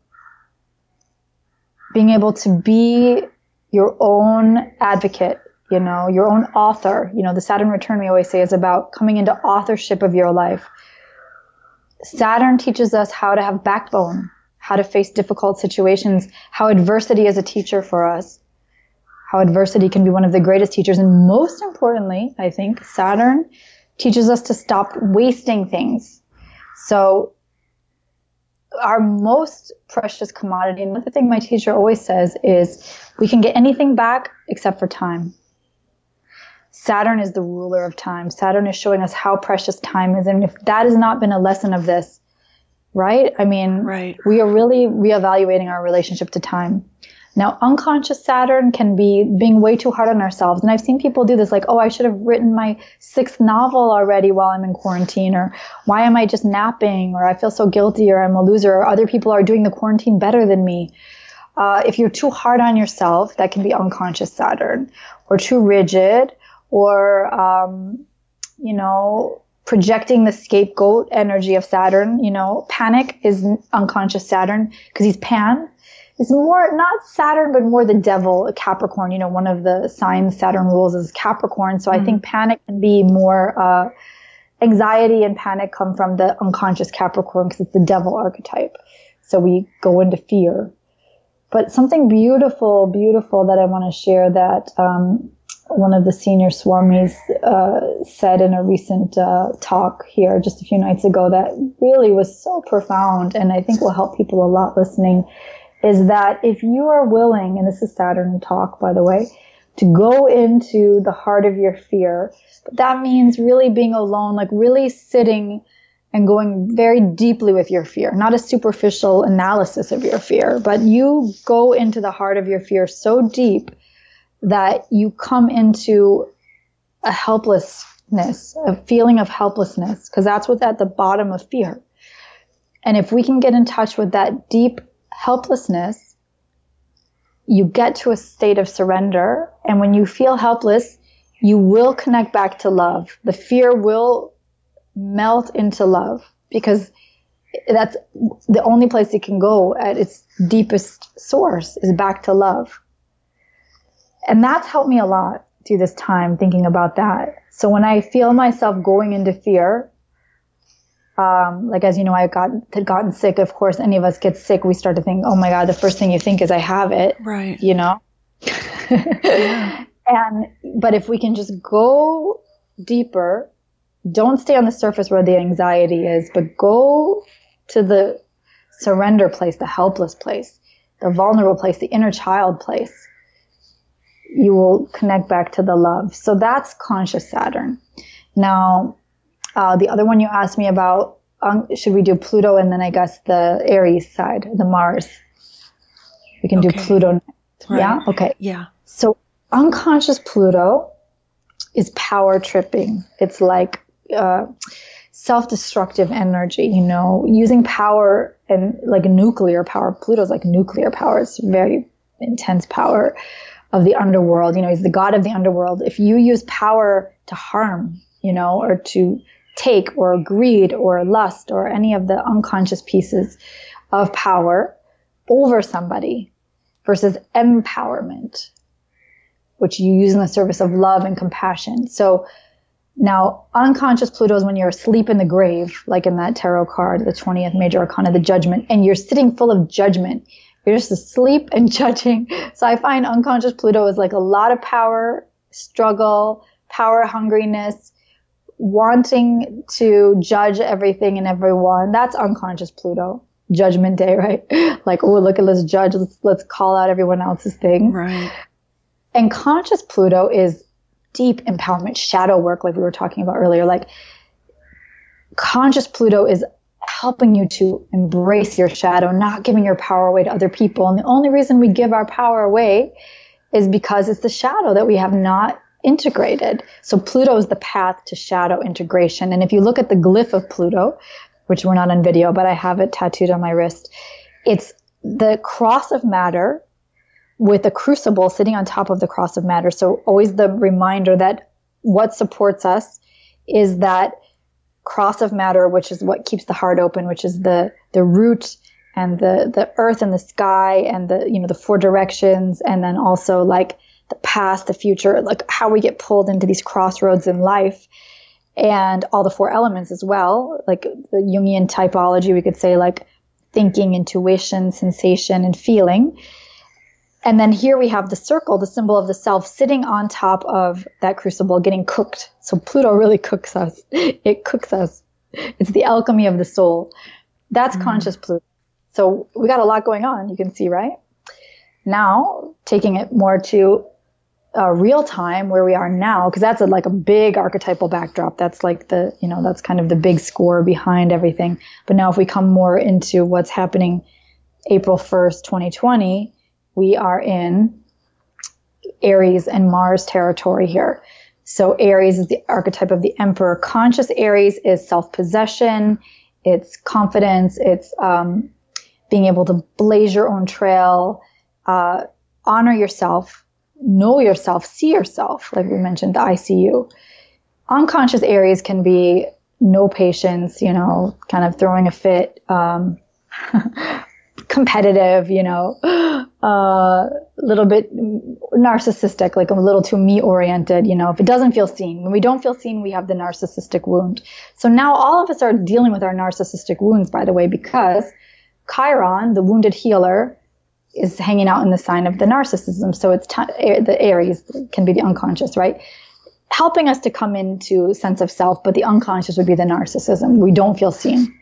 being able to be your own advocate, you know, your own author. You know, the Saturn return we always say is about coming into authorship of your life. Saturn teaches us how to have backbone, how to face difficult situations, how adversity is a teacher for us, how adversity can be one of the greatest teachers. And most importantly, I think Saturn teaches us to stop wasting things. So our most precious commodity. Another thing my teacher always says is we can get anything back except for time. Saturn is the ruler of time. Saturn is showing us how precious time is. And if that has not been a lesson of this, right? I mean, right. we are really reevaluating our relationship to time. Now, unconscious Saturn can be being way too hard on ourselves. And I've seen people do this like, oh, I should have written my sixth novel already while I'm in quarantine, or why am I just napping, or I feel so guilty, or I'm a loser, or other people are doing the quarantine better than me. Uh, if you're too hard on yourself, that can be unconscious Saturn, or too rigid, or, um, you know, projecting the scapegoat energy of Saturn. You know, panic is unconscious Saturn because he's Pan is more not Saturn, but more the devil, Capricorn. You know, one of the signs Saturn rules is Capricorn. So mm-hmm. I think panic can be more, uh, anxiety and panic come from the unconscious Capricorn because it's the devil archetype. So we go into fear. But something beautiful, beautiful that I want to share that um, one of the senior swamis uh, said in a recent uh, talk here just a few nights ago that really was so profound and I think will help people a lot listening is that if you are willing, and this is Saturn talk, by the way, to go into the heart of your fear, that means really being alone, like really sitting and going very deeply with your fear, not a superficial analysis of your fear, but you go into the heart of your fear so deep that you come into a helplessness, a feeling of helplessness, because that's what's at the bottom of fear. And if we can get in touch with that deep helplessness, you get to a state of surrender. And when you feel helpless, you will connect back to love. The fear will melt into love because that's the only place it can go at its deepest source is back to love. And that's helped me a lot through this time thinking about that. So when I feel myself going into fear, um, like as you know, I got had gotten sick. Of course, any of us get sick, we start to think, oh my god, the first thing you think is I have it. Right. You know. yeah. And but if we can just go deeper, don't stay on the surface where the anxiety is, but go to the surrender place, the helpless place, the vulnerable place, the inner child place. You will connect back to the love. So that's conscious Saturn. Now, uh, the other one you asked me about, um, should we do Pluto and then I guess the Aries side, the Mars? We can okay. do Pluto. Right. Yeah. Okay. Yeah. So unconscious Pluto is power tripping. It's like uh, self-destructive energy. You know, using power and like nuclear power. Pluto's like nuclear power. It's very intense power of the underworld. You know, he's the god of the underworld. If you use power to harm, you know, or to take or greed or lust or any of the unconscious pieces of power over somebody versus empowerment, which you use in the service of love and compassion. So now unconscious Pluto is when you're asleep in the grave, like in that tarot card, the 20th major arcana, the judgment, and you're sitting full of judgment. You're just asleep and judging. So I find unconscious Pluto is like a lot of power, struggle, power hungriness, wanting to judge everything and everyone. That's unconscious Pluto. Judgment day, right? Like, oh, look at let's judge. Let's let's call out everyone else's thing. Right. And conscious Pluto is deep empowerment, shadow work, like we were talking about earlier. Like conscious Pluto is helping you to embrace your shadow, not giving your power away to other people. And the only reason we give our power away is because it's the shadow that we have not integrated. So Pluto is the path to shadow integration. And if you look at the glyph of Pluto, which we're not on video, but I have it tattooed on my wrist, it's the cross of matter with a crucible sitting on top of the cross of matter. So always the reminder that what supports us is that cross of matter, which is what keeps the heart open, which is the, the root and the, the earth and the sky and the, you know, the four directions. And then also like the past, the future, like how we get pulled into these crossroads in life and all the four elements as well. Like the Jungian typology, we could say like thinking, intuition, sensation, and feeling. And then here we have the circle, the symbol of the self sitting on top of that crucible, getting cooked. So Pluto really cooks us. It cooks us. It's the alchemy of the soul. That's mm. conscious Pluto. So we got a lot going on, you can see, right? Now, taking it more to uh, real time where we are now, because that's a, like a big archetypal backdrop. That's like the, you know, that's kind of the big score behind everything. But now if we come more into what's happening April 1st, 2020, we are in Aries and Mars territory here. So Aries is the archetype of the emperor. Conscious Aries is self-possession, it's confidence, it's um, being able to blaze your own trail, uh, honor yourself, know yourself, see yourself, like we mentioned, the ICU. Unconscious Aries can be no patience, you know, kind of throwing a fit, um, competitive, you know, a uh, little bit narcissistic, like a little too me oriented, you know, if it doesn't feel seen. When we don't feel seen, we have the narcissistic wound. So now all of us are dealing with our narcissistic wounds, by the way, because Chiron, the wounded healer, is hanging out in the sign of the narcissism. So it's t- the Aries can be the unconscious, right? Helping us to come into sense of self, but the unconscious would be the narcissism. We don't feel seen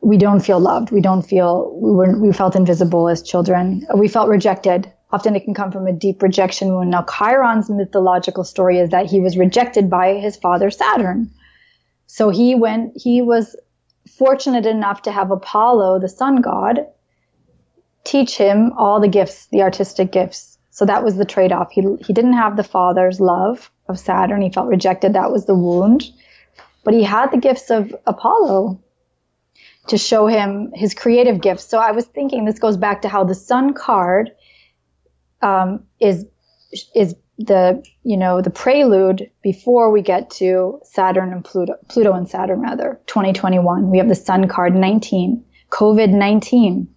we don't feel loved. We don't feel we were we felt invisible as children. We felt rejected. Often it can come from a deep rejection wound. Now Chiron's mythological story is that he was rejected by his father Saturn. So he went he was fortunate enough to have Apollo, the sun god, teach him all the gifts, the artistic gifts. So that was the trade-off. He he didn't have the father's love of Saturn. He felt rejected. That was the wound. But he had the gifts of Apollo to show him his creative gifts. So I was thinking this goes back to how the sun card um, is is the you know the prelude before we get to Saturn and Pluto, Pluto and Saturn rather. 2021, we have the sun card 19, COVID 19,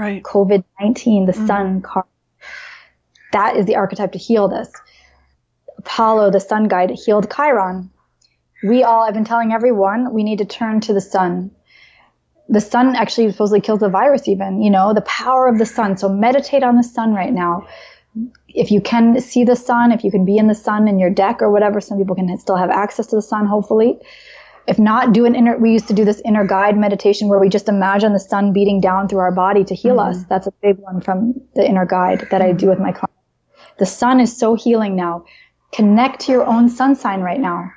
right? COVID 19, the mm. sun card. That is the archetype to heal this. Apollo, the sun guide, healed Chiron. We all, I've been telling everyone, we need to turn to the sun the sun actually supposedly kills the virus even you know the power of the sun so meditate on the sun right now if you can see the sun if you can be in the sun in your deck or whatever some people can still have access to the sun hopefully if not do an inner we used to do this inner guide meditation where we just imagine the sun beating down through our body to heal mm-hmm. us that's a big one from the inner guide that i do with my clients the sun is so healing now connect to your own sun sign right now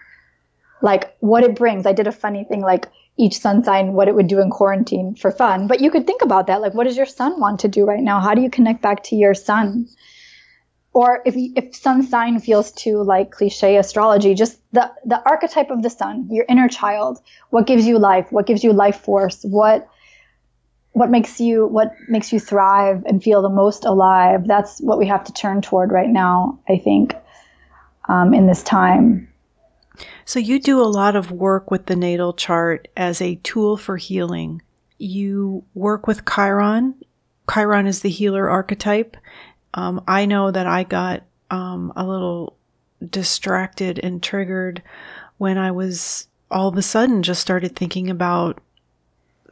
like what it brings i did a funny thing like each sun sign what it would do in quarantine for fun. But you could think about that. Like, what does your sun want to do right now? How do you connect back to your sun? Or if, if sun sign feels too like cliche astrology, just the, the archetype of the sun, your inner child, what gives you life? What gives you life force? What, what makes you, what makes you thrive and feel the most alive? That's what we have to turn toward right now, I think, um, in this time. So, you do a lot of work with the natal chart as a tool for healing. You work with Chiron. Chiron is the healer archetype. Um, I know that I got um, a little distracted and triggered when I was all of a sudden just started thinking about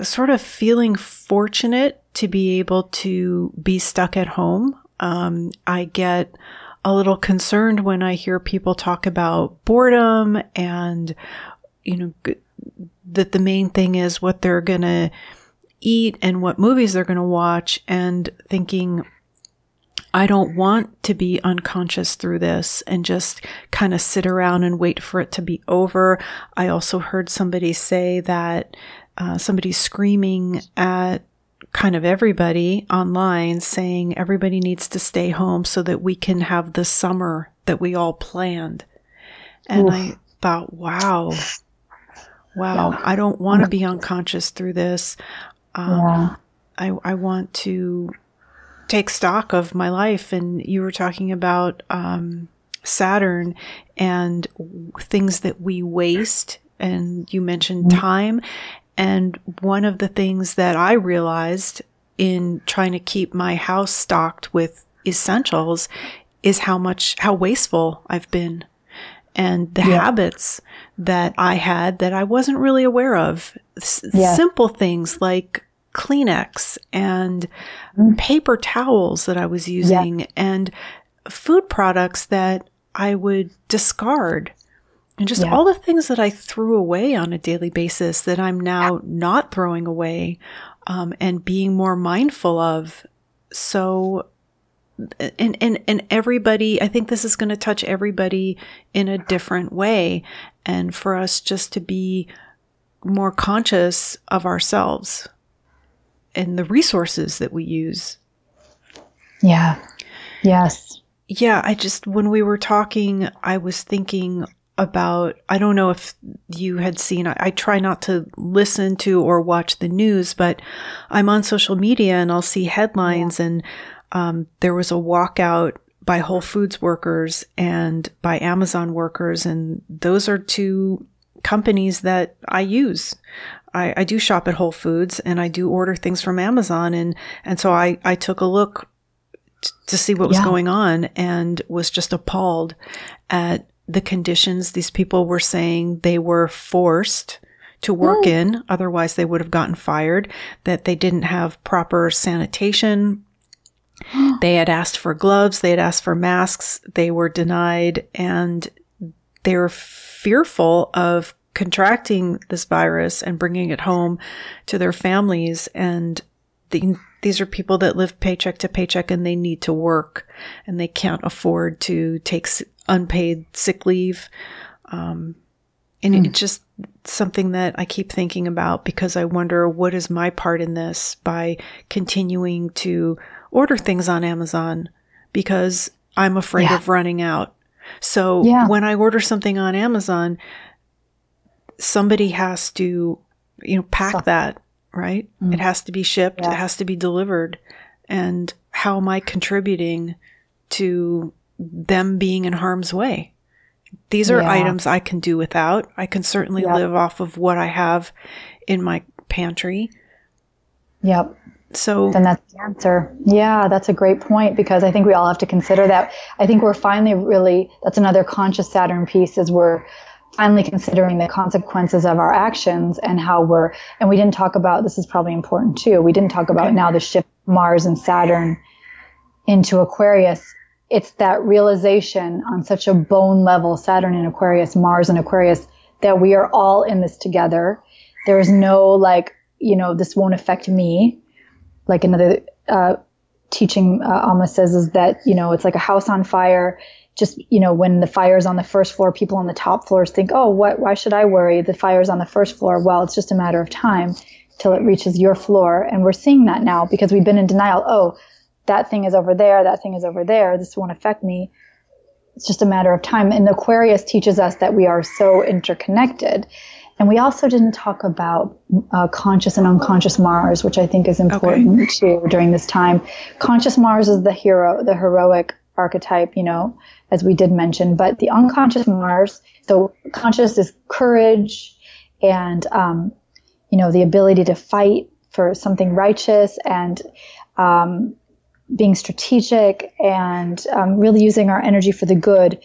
sort of feeling fortunate to be able to be stuck at home. Um, I get a little concerned when I hear people talk about boredom and, you know, that the main thing is what they're going to eat and what movies they're going to watch and thinking, I don't want to be unconscious through this and just kind of sit around and wait for it to be over. I also heard somebody say that uh, somebody screaming at kind of everybody online saying everybody needs to stay home so that we can have the summer that we all planned. And Oof. I thought, wow, wow, yeah. I don't want to be unconscious through this. Um, yeah. I, I want to take stock of my life. And you were talking about um, Saturn and things that we waste. And you mentioned mm-hmm. time. And one of the things that I realized in trying to keep my house stocked with essentials is how much, how wasteful I've been and the yeah. habits that I had that I wasn't really aware of. S- yeah. Simple things like Kleenex and mm. paper towels that I was using yeah. and food products that I would discard and just yeah. all the things that I threw away on a daily basis that I'm now not throwing away um, and being more mindful of. So and, and, and everybody, I think this is going to touch everybody in a different way. And for us just to be more conscious of ourselves and the resources that we use. Yeah. Yes. Yeah. I just, when we were talking, I was thinking about I don't know if you had seen I, I, try not to listen to or watch the news, but I'm on social media and I'll see headlines yeah. and um, there was a walkout by Whole Foods workers and by Amazon workers, and those are two companies that I use. I, I do shop at Whole Foods and I do order things from Amazon, and and so I I took a look t- to see what was yeah. going on and was just appalled at the conditions these people were saying they were forced to work in otherwise they would have gotten fired that they didn't have proper sanitation they had asked for gloves, they had asked for masks, they were denied, and they were fearful of contracting this virus and bringing it home to their families. And the, these are people that live paycheck to paycheck and they need to work and they can't afford to take unpaid sick leave. Um, and mm. it's just something that I keep thinking about because I wonder what is my part in this by continuing to order things on Amazon because I'm afraid yeah. of running out. So yeah. when I order something on Amazon, somebody has to, you know, pack that, right? Mm. It has to be shipped, yeah. it has to be delivered. And how am I contributing to them being in harm's way? These are yeah. items I can do without. I can certainly yep. live off of what I have in my pantry. Yep. So then that's the answer. Yeah, that's a great point because I think we all have to consider that. I think we're finally really, that's another conscious Saturn piece is we're finally considering the consequences of our actions and how we're, and we didn't talk about, this is probably important too. We didn't talk about okay. now the shift Mars and Saturn into Aquarius. It's that realization on such a bone level, Saturn in Aquarius, Mars in Aquarius, that we are all in this together. There is no like, you know, this won't affect me like another uh, teaching uh, Amma says is that you know it's like a house on fire. Just you know when the fire's on the first floor, people on the top floors think, oh, what? Why should I worry? The fire's on the first floor. Well, it's just a matter of time till it reaches your floor, and we're seeing that now because we've been in denial. Oh, that thing is over there. That thing is over there. This won't affect me. It's just a matter of time. And Aquarius teaches us that we are so interconnected and we also didn't talk about uh, conscious and unconscious Mars, which I think is important okay. too during this time. Conscious Mars is the hero, the heroic archetype, you know, as we did mention. But the unconscious Mars, so conscious is courage and, um, you know, the ability to fight for something righteous and um, being strategic and um, really using our energy for the good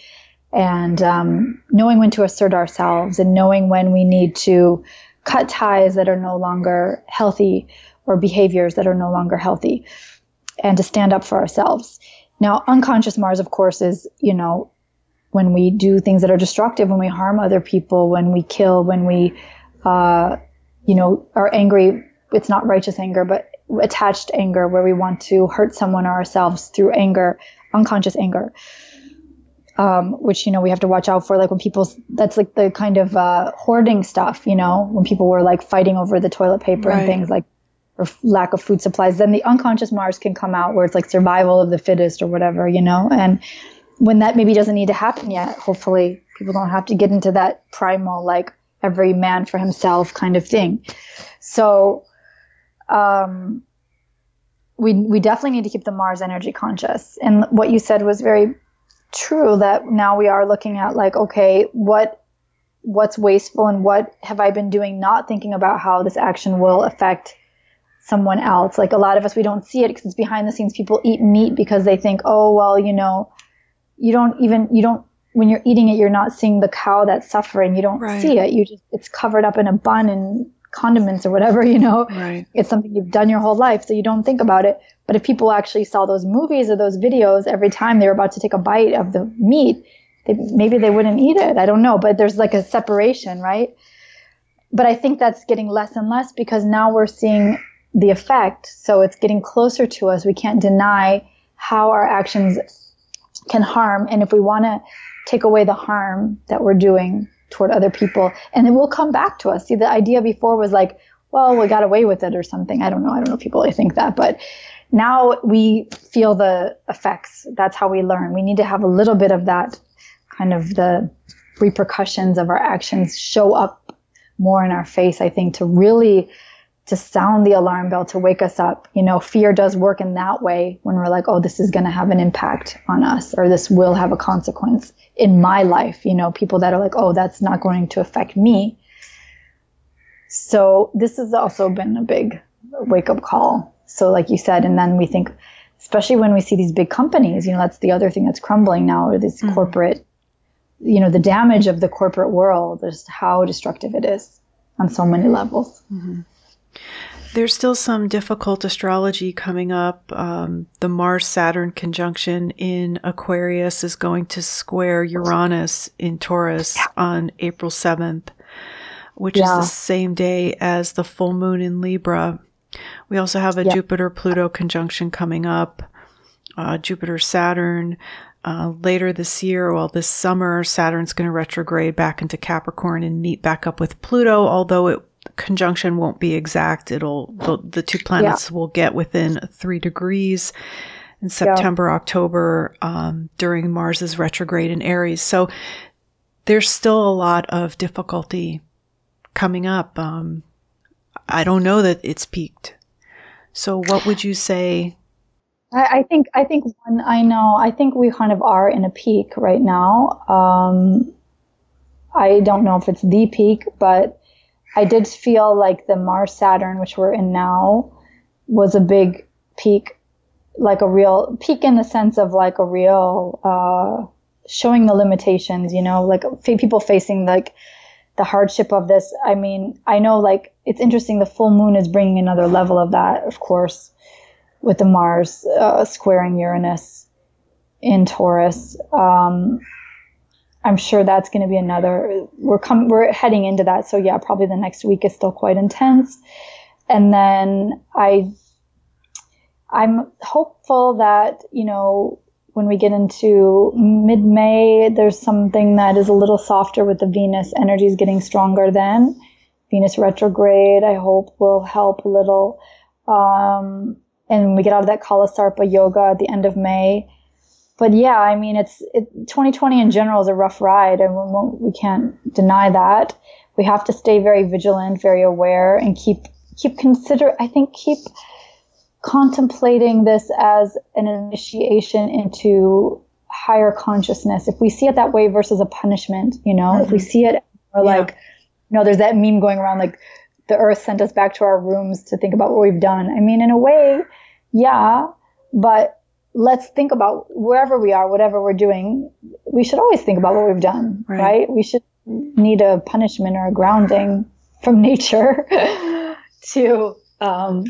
and um, knowing when to assert ourselves and knowing when we need to cut ties that are no longer healthy or behaviors that are no longer healthy and to stand up for ourselves. Now, unconscious Mars, of course, is, you know, when we do things that are destructive, when we harm other people, when we kill, when we, uh, you know, are angry. It's not righteous anger, but attached anger where we want to hurt someone or ourselves through anger, unconscious anger um, which you know we have to watch out for like when people that's like the kind of uh, hoarding stuff you know when people were like fighting over the toilet paper right. and things like or lack of food supplies then the unconscious mars can come out where it's like survival of the fittest or whatever you know? And when that maybe doesn't need to happen yet hopefully people don't have to get into that primal like every man for himself kind of thing. So um we we definitely need to keep the mars energy conscious. And what you said was very true that now we are looking at like, okay, what what's wasteful and what have I been doing not thinking about how this action will affect someone else. Like a lot of us, we don't see it because it's behind the scenes. People eat meat because they think, oh, well, you know, you don't even, you don't, when you're eating it, you're not seeing the cow that's suffering. You don't right. see it. You just, it's covered up in a bun and condiments or whatever, you know, right. it's something you've done your whole life. So you don't think about it. But if people actually saw those movies or those videos every time they were about to take a bite of the meat, they, maybe they wouldn't eat it. I don't know, but there's like a separation, right? But I think that's getting less and less because now we're seeing the effect. So it's getting closer to us. We can't deny how our actions can harm. And if we want to take away the harm that we're doing toward other people, and it will come back to us. See, the idea before was like, well, we got away with it or something. I don't know. I don't know if people really think that, but now we feel the effects. That's how we learn. We need to have a little bit of that kind of the repercussions of our actions show up more in our face, I think, to really to sound the alarm bell to wake us up. You know, fear does work in that way when we're like, oh, this is going to have an impact on us or this will have a consequence in my life. You know, people that are like, oh, that's not going to affect me. So this has also been a big wake up call. So, like you said, and then we think, especially when we see these big companies, you know, that's the other thing that's crumbling now, or this mm-hmm. corporate, you know, the damage of the corporate world, just how destructive it is on so many levels. Mm-hmm. There's still some difficult astrology coming up. Um, the Mars Saturn conjunction in Aquarius is going to square Uranus in Taurus on April 7th, which yeah. is the same day as the full moon in Libra. We also have a yeah. Jupiter Pluto conjunction coming up, uh, Jupiter Saturn. Uh, later this year, well, this summer, Saturn's going to retrograde back into Capricorn and meet back up with Pluto, although it conjunction won't be exact. It'll the, the two planets yeah. will get within three degrees in September, yeah. October um, during Mars's retrograde in Aries. So there's still a lot of difficulty coming up. Um, I don't know that it's peaked. So what would you say? I, I think I think one I know I think we kind of are in a peak right now. Um, I don't know if it's the peak, but I did feel like the Mars Saturn, which we're in now, was a big peak, like a real peak in the sense of like a real uh, showing the limitations. You know, like people facing like the hardship of this. I mean, I know like it's interesting. The full moon is bringing another level of that, of course, with the Mars uh, squaring Uranus in Taurus. Um, I'm sure that's going to be another. We're coming. We're heading into that. So yeah, probably the next week is still quite intense. And then I, I'm hopeful that you know when we get into mid-May, there's something that is a little softer with the Venus energies getting stronger. Then Venus retrograde, I hope, will help a little. Um, and we get out of that Kalasarpa yoga at the end of May but yeah, I mean, it's it, 2020 in general is a rough ride, and we, we can't deny that. We have to stay very vigilant, very aware, and keep keep consider. I think keep contemplating this as an initiation into higher consciousness. If we see it that way versus a punishment, you know, mm-hmm. if we mm-hmm. see it or yeah. like, you know, there's that meme going around like the earth sent us back to our rooms to think about what we've done. I mean, in a way, yeah, but let's think about wherever we are, whatever we're doing, we should always think about what we've done, right? right? We should need a punishment or a grounding from nature to, um,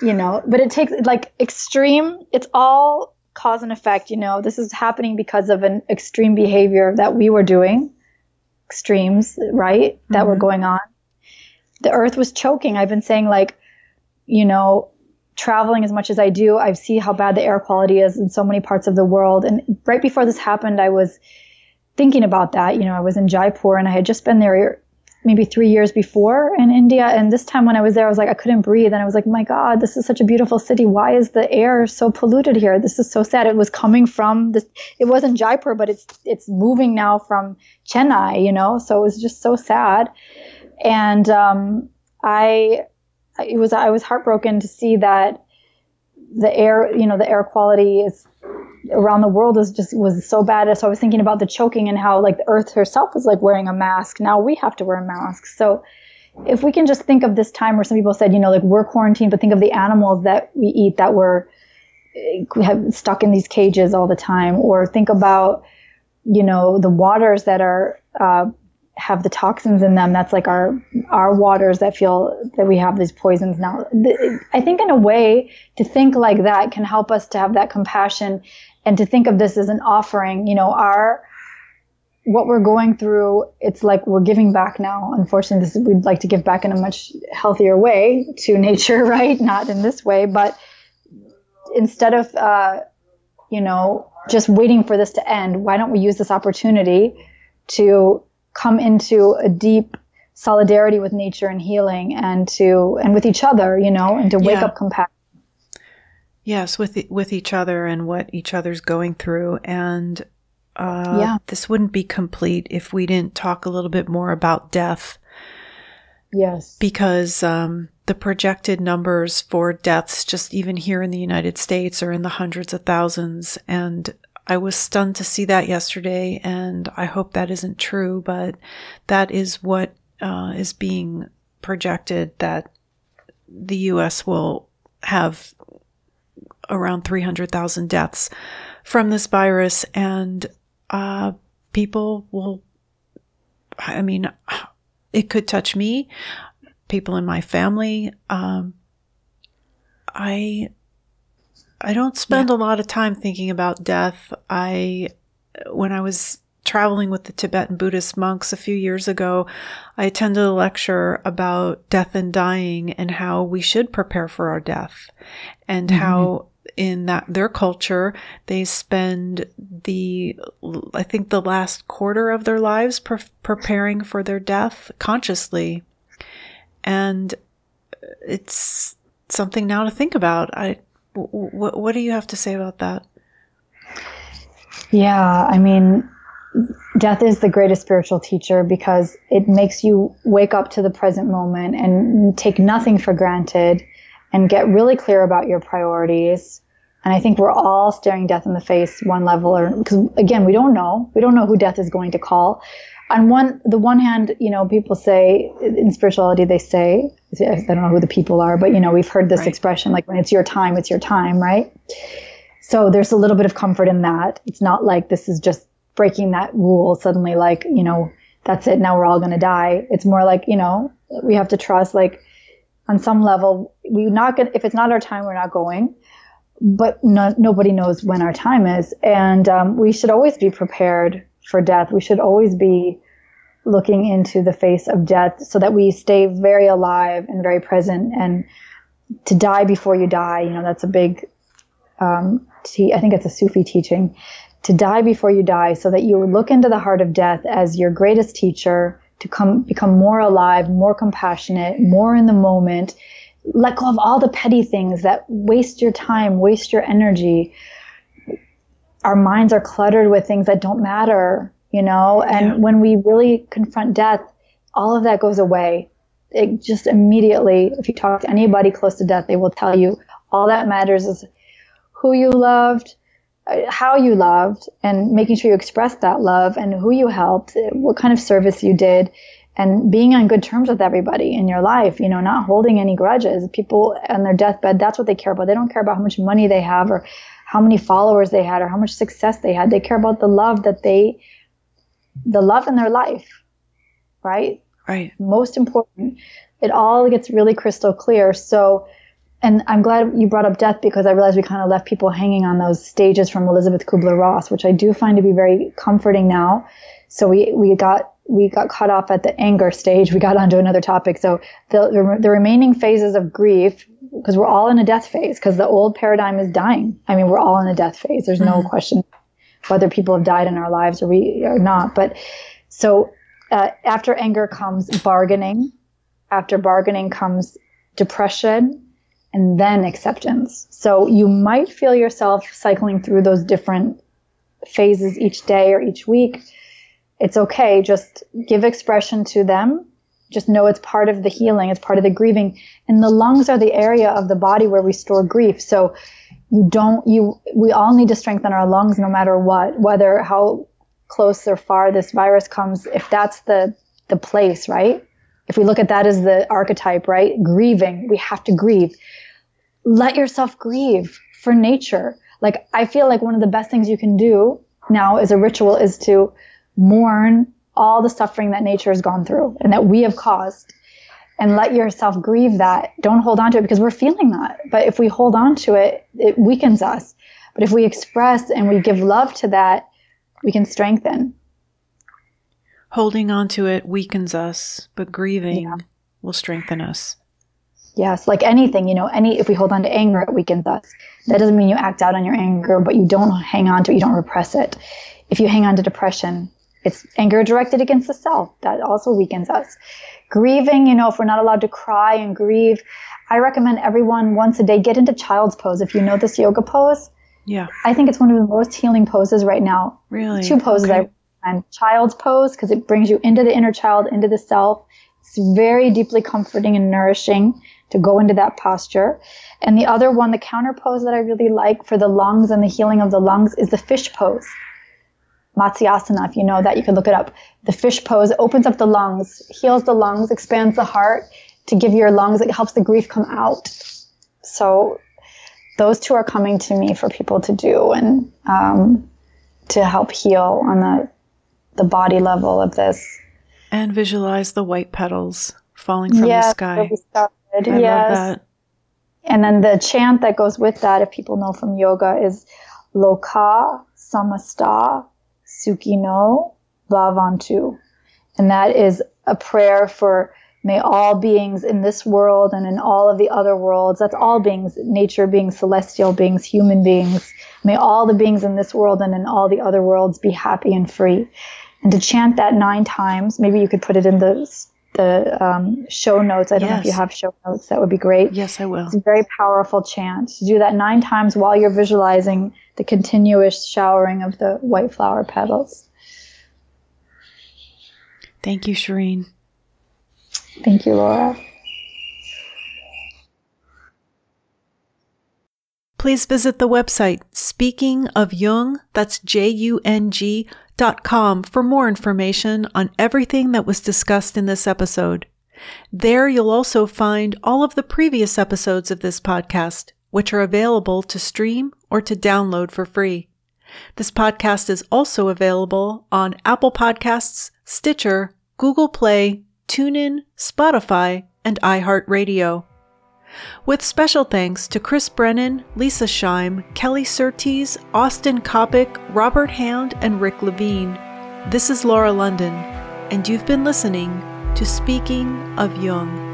you know, but it takes like extreme, it's all cause and effect, you know, this is happening because of an extreme behavior that we were doing, extremes, right? Mm-hmm. That were mm-hmm. going on. The earth was choking. I've been saying like, you know, traveling as much as I do, I see how bad the air quality is in so many parts of the world. And right before this happened, I was thinking about that. You know, I was in Jaipur and I had just been there maybe three years before in India. And this time when I was there, I was like, I couldn't breathe. And I was like, my God, this is such a beautiful city. Why is the air so polluted here? This is so sad. It was coming from this, it wasn't Jaipur, but it's, it's moving now from Chennai, you know? So it was just so sad. And, um, I, it was I was heartbroken to see that the air, you know, the air quality is around the world is just was so bad. So I was thinking about the choking and how like the earth herself is like wearing a mask. Now we have to wear a mask. So if we can just think of this time where some people said, you know, like we're quarantined, but think of the animals that we eat that were eh, have stuck in these cages all the time, or think about, you know, the waters that are uh, have the toxins in them. That's like our our waters that feel that we have these poisons now. I think in a way to think like that can help us to have that compassion and to think of this as an offering. You know, our what we're going through, it's like we're giving back now. Unfortunately, this, we'd like to give back in a much healthier way to nature, right? Not in this way, but instead of uh, you know, just waiting for this to end. Why don't we use this opportunity to come into a deep solidarity with nature and healing and to and with each other, you know, and to wake yeah. up compassion. Yes, with with each other and what each other's going through and uh, yeah. this wouldn't be complete if we didn't talk a little bit more about death. Yes. Because um, the projected numbers for deaths, just even here in the United States, are in the hundreds of thousands. And I was stunned to see that yesterday, and I hope that isn't true, but that is what uh, is being projected that the U.S. will have around 300,000 deaths from this virus, and uh, people will, I mean, it could touch me, people in my family. Um, I I don't spend yeah. a lot of time thinking about death. I when I was traveling with the Tibetan Buddhist monks a few years ago, I attended a lecture about death and dying and how we should prepare for our death and mm-hmm. how in that their culture they spend the I think the last quarter of their lives pre- preparing for their death consciously and it's something now to think about. I, what, what do you have to say about that? Yeah, I mean, death is the greatest spiritual teacher because it makes you wake up to the present moment and take nothing for granted and get really clear about your priorities. And I think we're all staring death in the face one level or because again, we don't know. We don't know who death is going to call on one the one hand, you know, people say in spirituality they say I don't know who the people are, but you know, we've heard this right. expression like when it's your time, it's your time, right? So there's a little bit of comfort in that. It's not like this is just breaking that rule suddenly like, you know, that's it, now we're all going to die. It's more like, you know, we have to trust like on some level we not get if it's not our time, we're not going. But no, nobody knows when our time is, and um, we should always be prepared for death. We should always be looking into the face of death so that we stay very alive and very present and to die before you die. You know, that's a big, um, te- I think it's a Sufi teaching to die before you die so that you look into the heart of death as your greatest teacher to come, become more alive, more compassionate, more in the moment. Let go of all the petty things that waste your time, waste your energy our minds are cluttered with things that don't matter, you know? And yeah. when we really confront death, all of that goes away. It just immediately, if you talk to anybody close to death, they will tell you all that matters is who you loved, uh, how you loved, and making sure you expressed that love and who you helped, what kind of service you did, and being on good terms with everybody in your life, you know, not holding any grudges. People on their deathbed, that's what they care about. They don't care about how much money they have or how many followers they had or how much success they had. They care about the love that they, the love in their life, right? Right. Most important. It all gets really crystal clear. So, and I'm glad you brought up death because I realized we kind of left people hanging on those stages from Elisabeth Kübler-Ross, which I do find to be very comforting now. So we, we got, we got caught off at the anger stage. We got onto another topic. So the, the remaining phases of grief because we're all in a death phase because the old paradigm is dying. I mean, we're all in a death phase. There's no mm-hmm. question whether people have died in our lives or we or not. But so uh, after anger comes bargaining. After bargaining comes depression and then acceptance. So you might feel yourself cycling through those different phases each day or each week. It's okay. Just give expression to them just know it's part of the healing, it's part of the grieving. And the lungs are the area of the body where we store grief. So you don't, you, we all need to strengthen our lungs no matter what, whether how close or far this virus comes, if that's the, the place, right? If we look at that as the archetype, right? Grieving, we have to grieve. Let yourself grieve for nature. Like, I feel like one of the best things you can do now as a ritual is to mourn all the suffering that nature has gone through and that we have caused and let yourself grieve that. Don't hold on to it because we're feeling that. But if we hold on to it, it weakens us. But if we express and we give love to that, we can strengthen. Holding on to it weakens us, but grieving yeah. will strengthen us. Yes, like anything, you know, any if we hold on to anger, it weakens us. That doesn't mean you act out on your anger, but you don't hang on to it, you don't repress it. If you hang on to depression, it's anger directed against the self. That also weakens us. Grieving, you know, if we're not allowed to cry and grieve, I recommend everyone once a day get into child's pose. If you know this yoga pose, yeah, I think it's one of the most healing poses right now. Really, two poses okay. I recommend: child's pose because it brings you into the inner child, into the self. It's very deeply comforting and nourishing to go into that posture. And the other one, the counter pose that I really like for the lungs and the healing of the lungs is the fish pose. Matsyasana, if you know that, you can look it up. The fish pose opens up the lungs, heals the lungs, expands the heart to give your lungs, it helps the grief come out. So those two are coming to me for people to do and um, to help heal on the the body level of this. And visualize the white petals falling from yes, the sky. I yes. love that. And then the chant that goes with that, if people know from yoga, is Loka Samasta Sukhino Bhavantu. And that is a prayer for may all beings in this world and in all of the other worlds, that's all beings, nature beings, celestial beings, human beings, may all the beings in this world and in all the other worlds be happy and free. And to chant that nine times, maybe you could put it in the the um, show notes. I don't yes. know if you have show notes. That would be great. Yes, I will. It's a very powerful chant. To do that nine times while you're visualizing the continuous showering of the white flower petals. Thank you, Shireen. Thank you, Laura. Please visit the website Speaking of Jung, that's J U N G dot com for more information on everything that was discussed in this episode. There you'll also find all of the previous episodes of this podcast, which are available to stream or to download for free. This podcast is also available on Apple Podcasts, Stitcher, Google Play, TuneIn, Spotify, and iHeartRadio. With special thanks to Chris Brennan, Lisa Scheim, Kelly Surtees, Austin Coppock, Robert Hand, and Rick Levine. This is Laura London, and you've been listening to Speaking of Jung.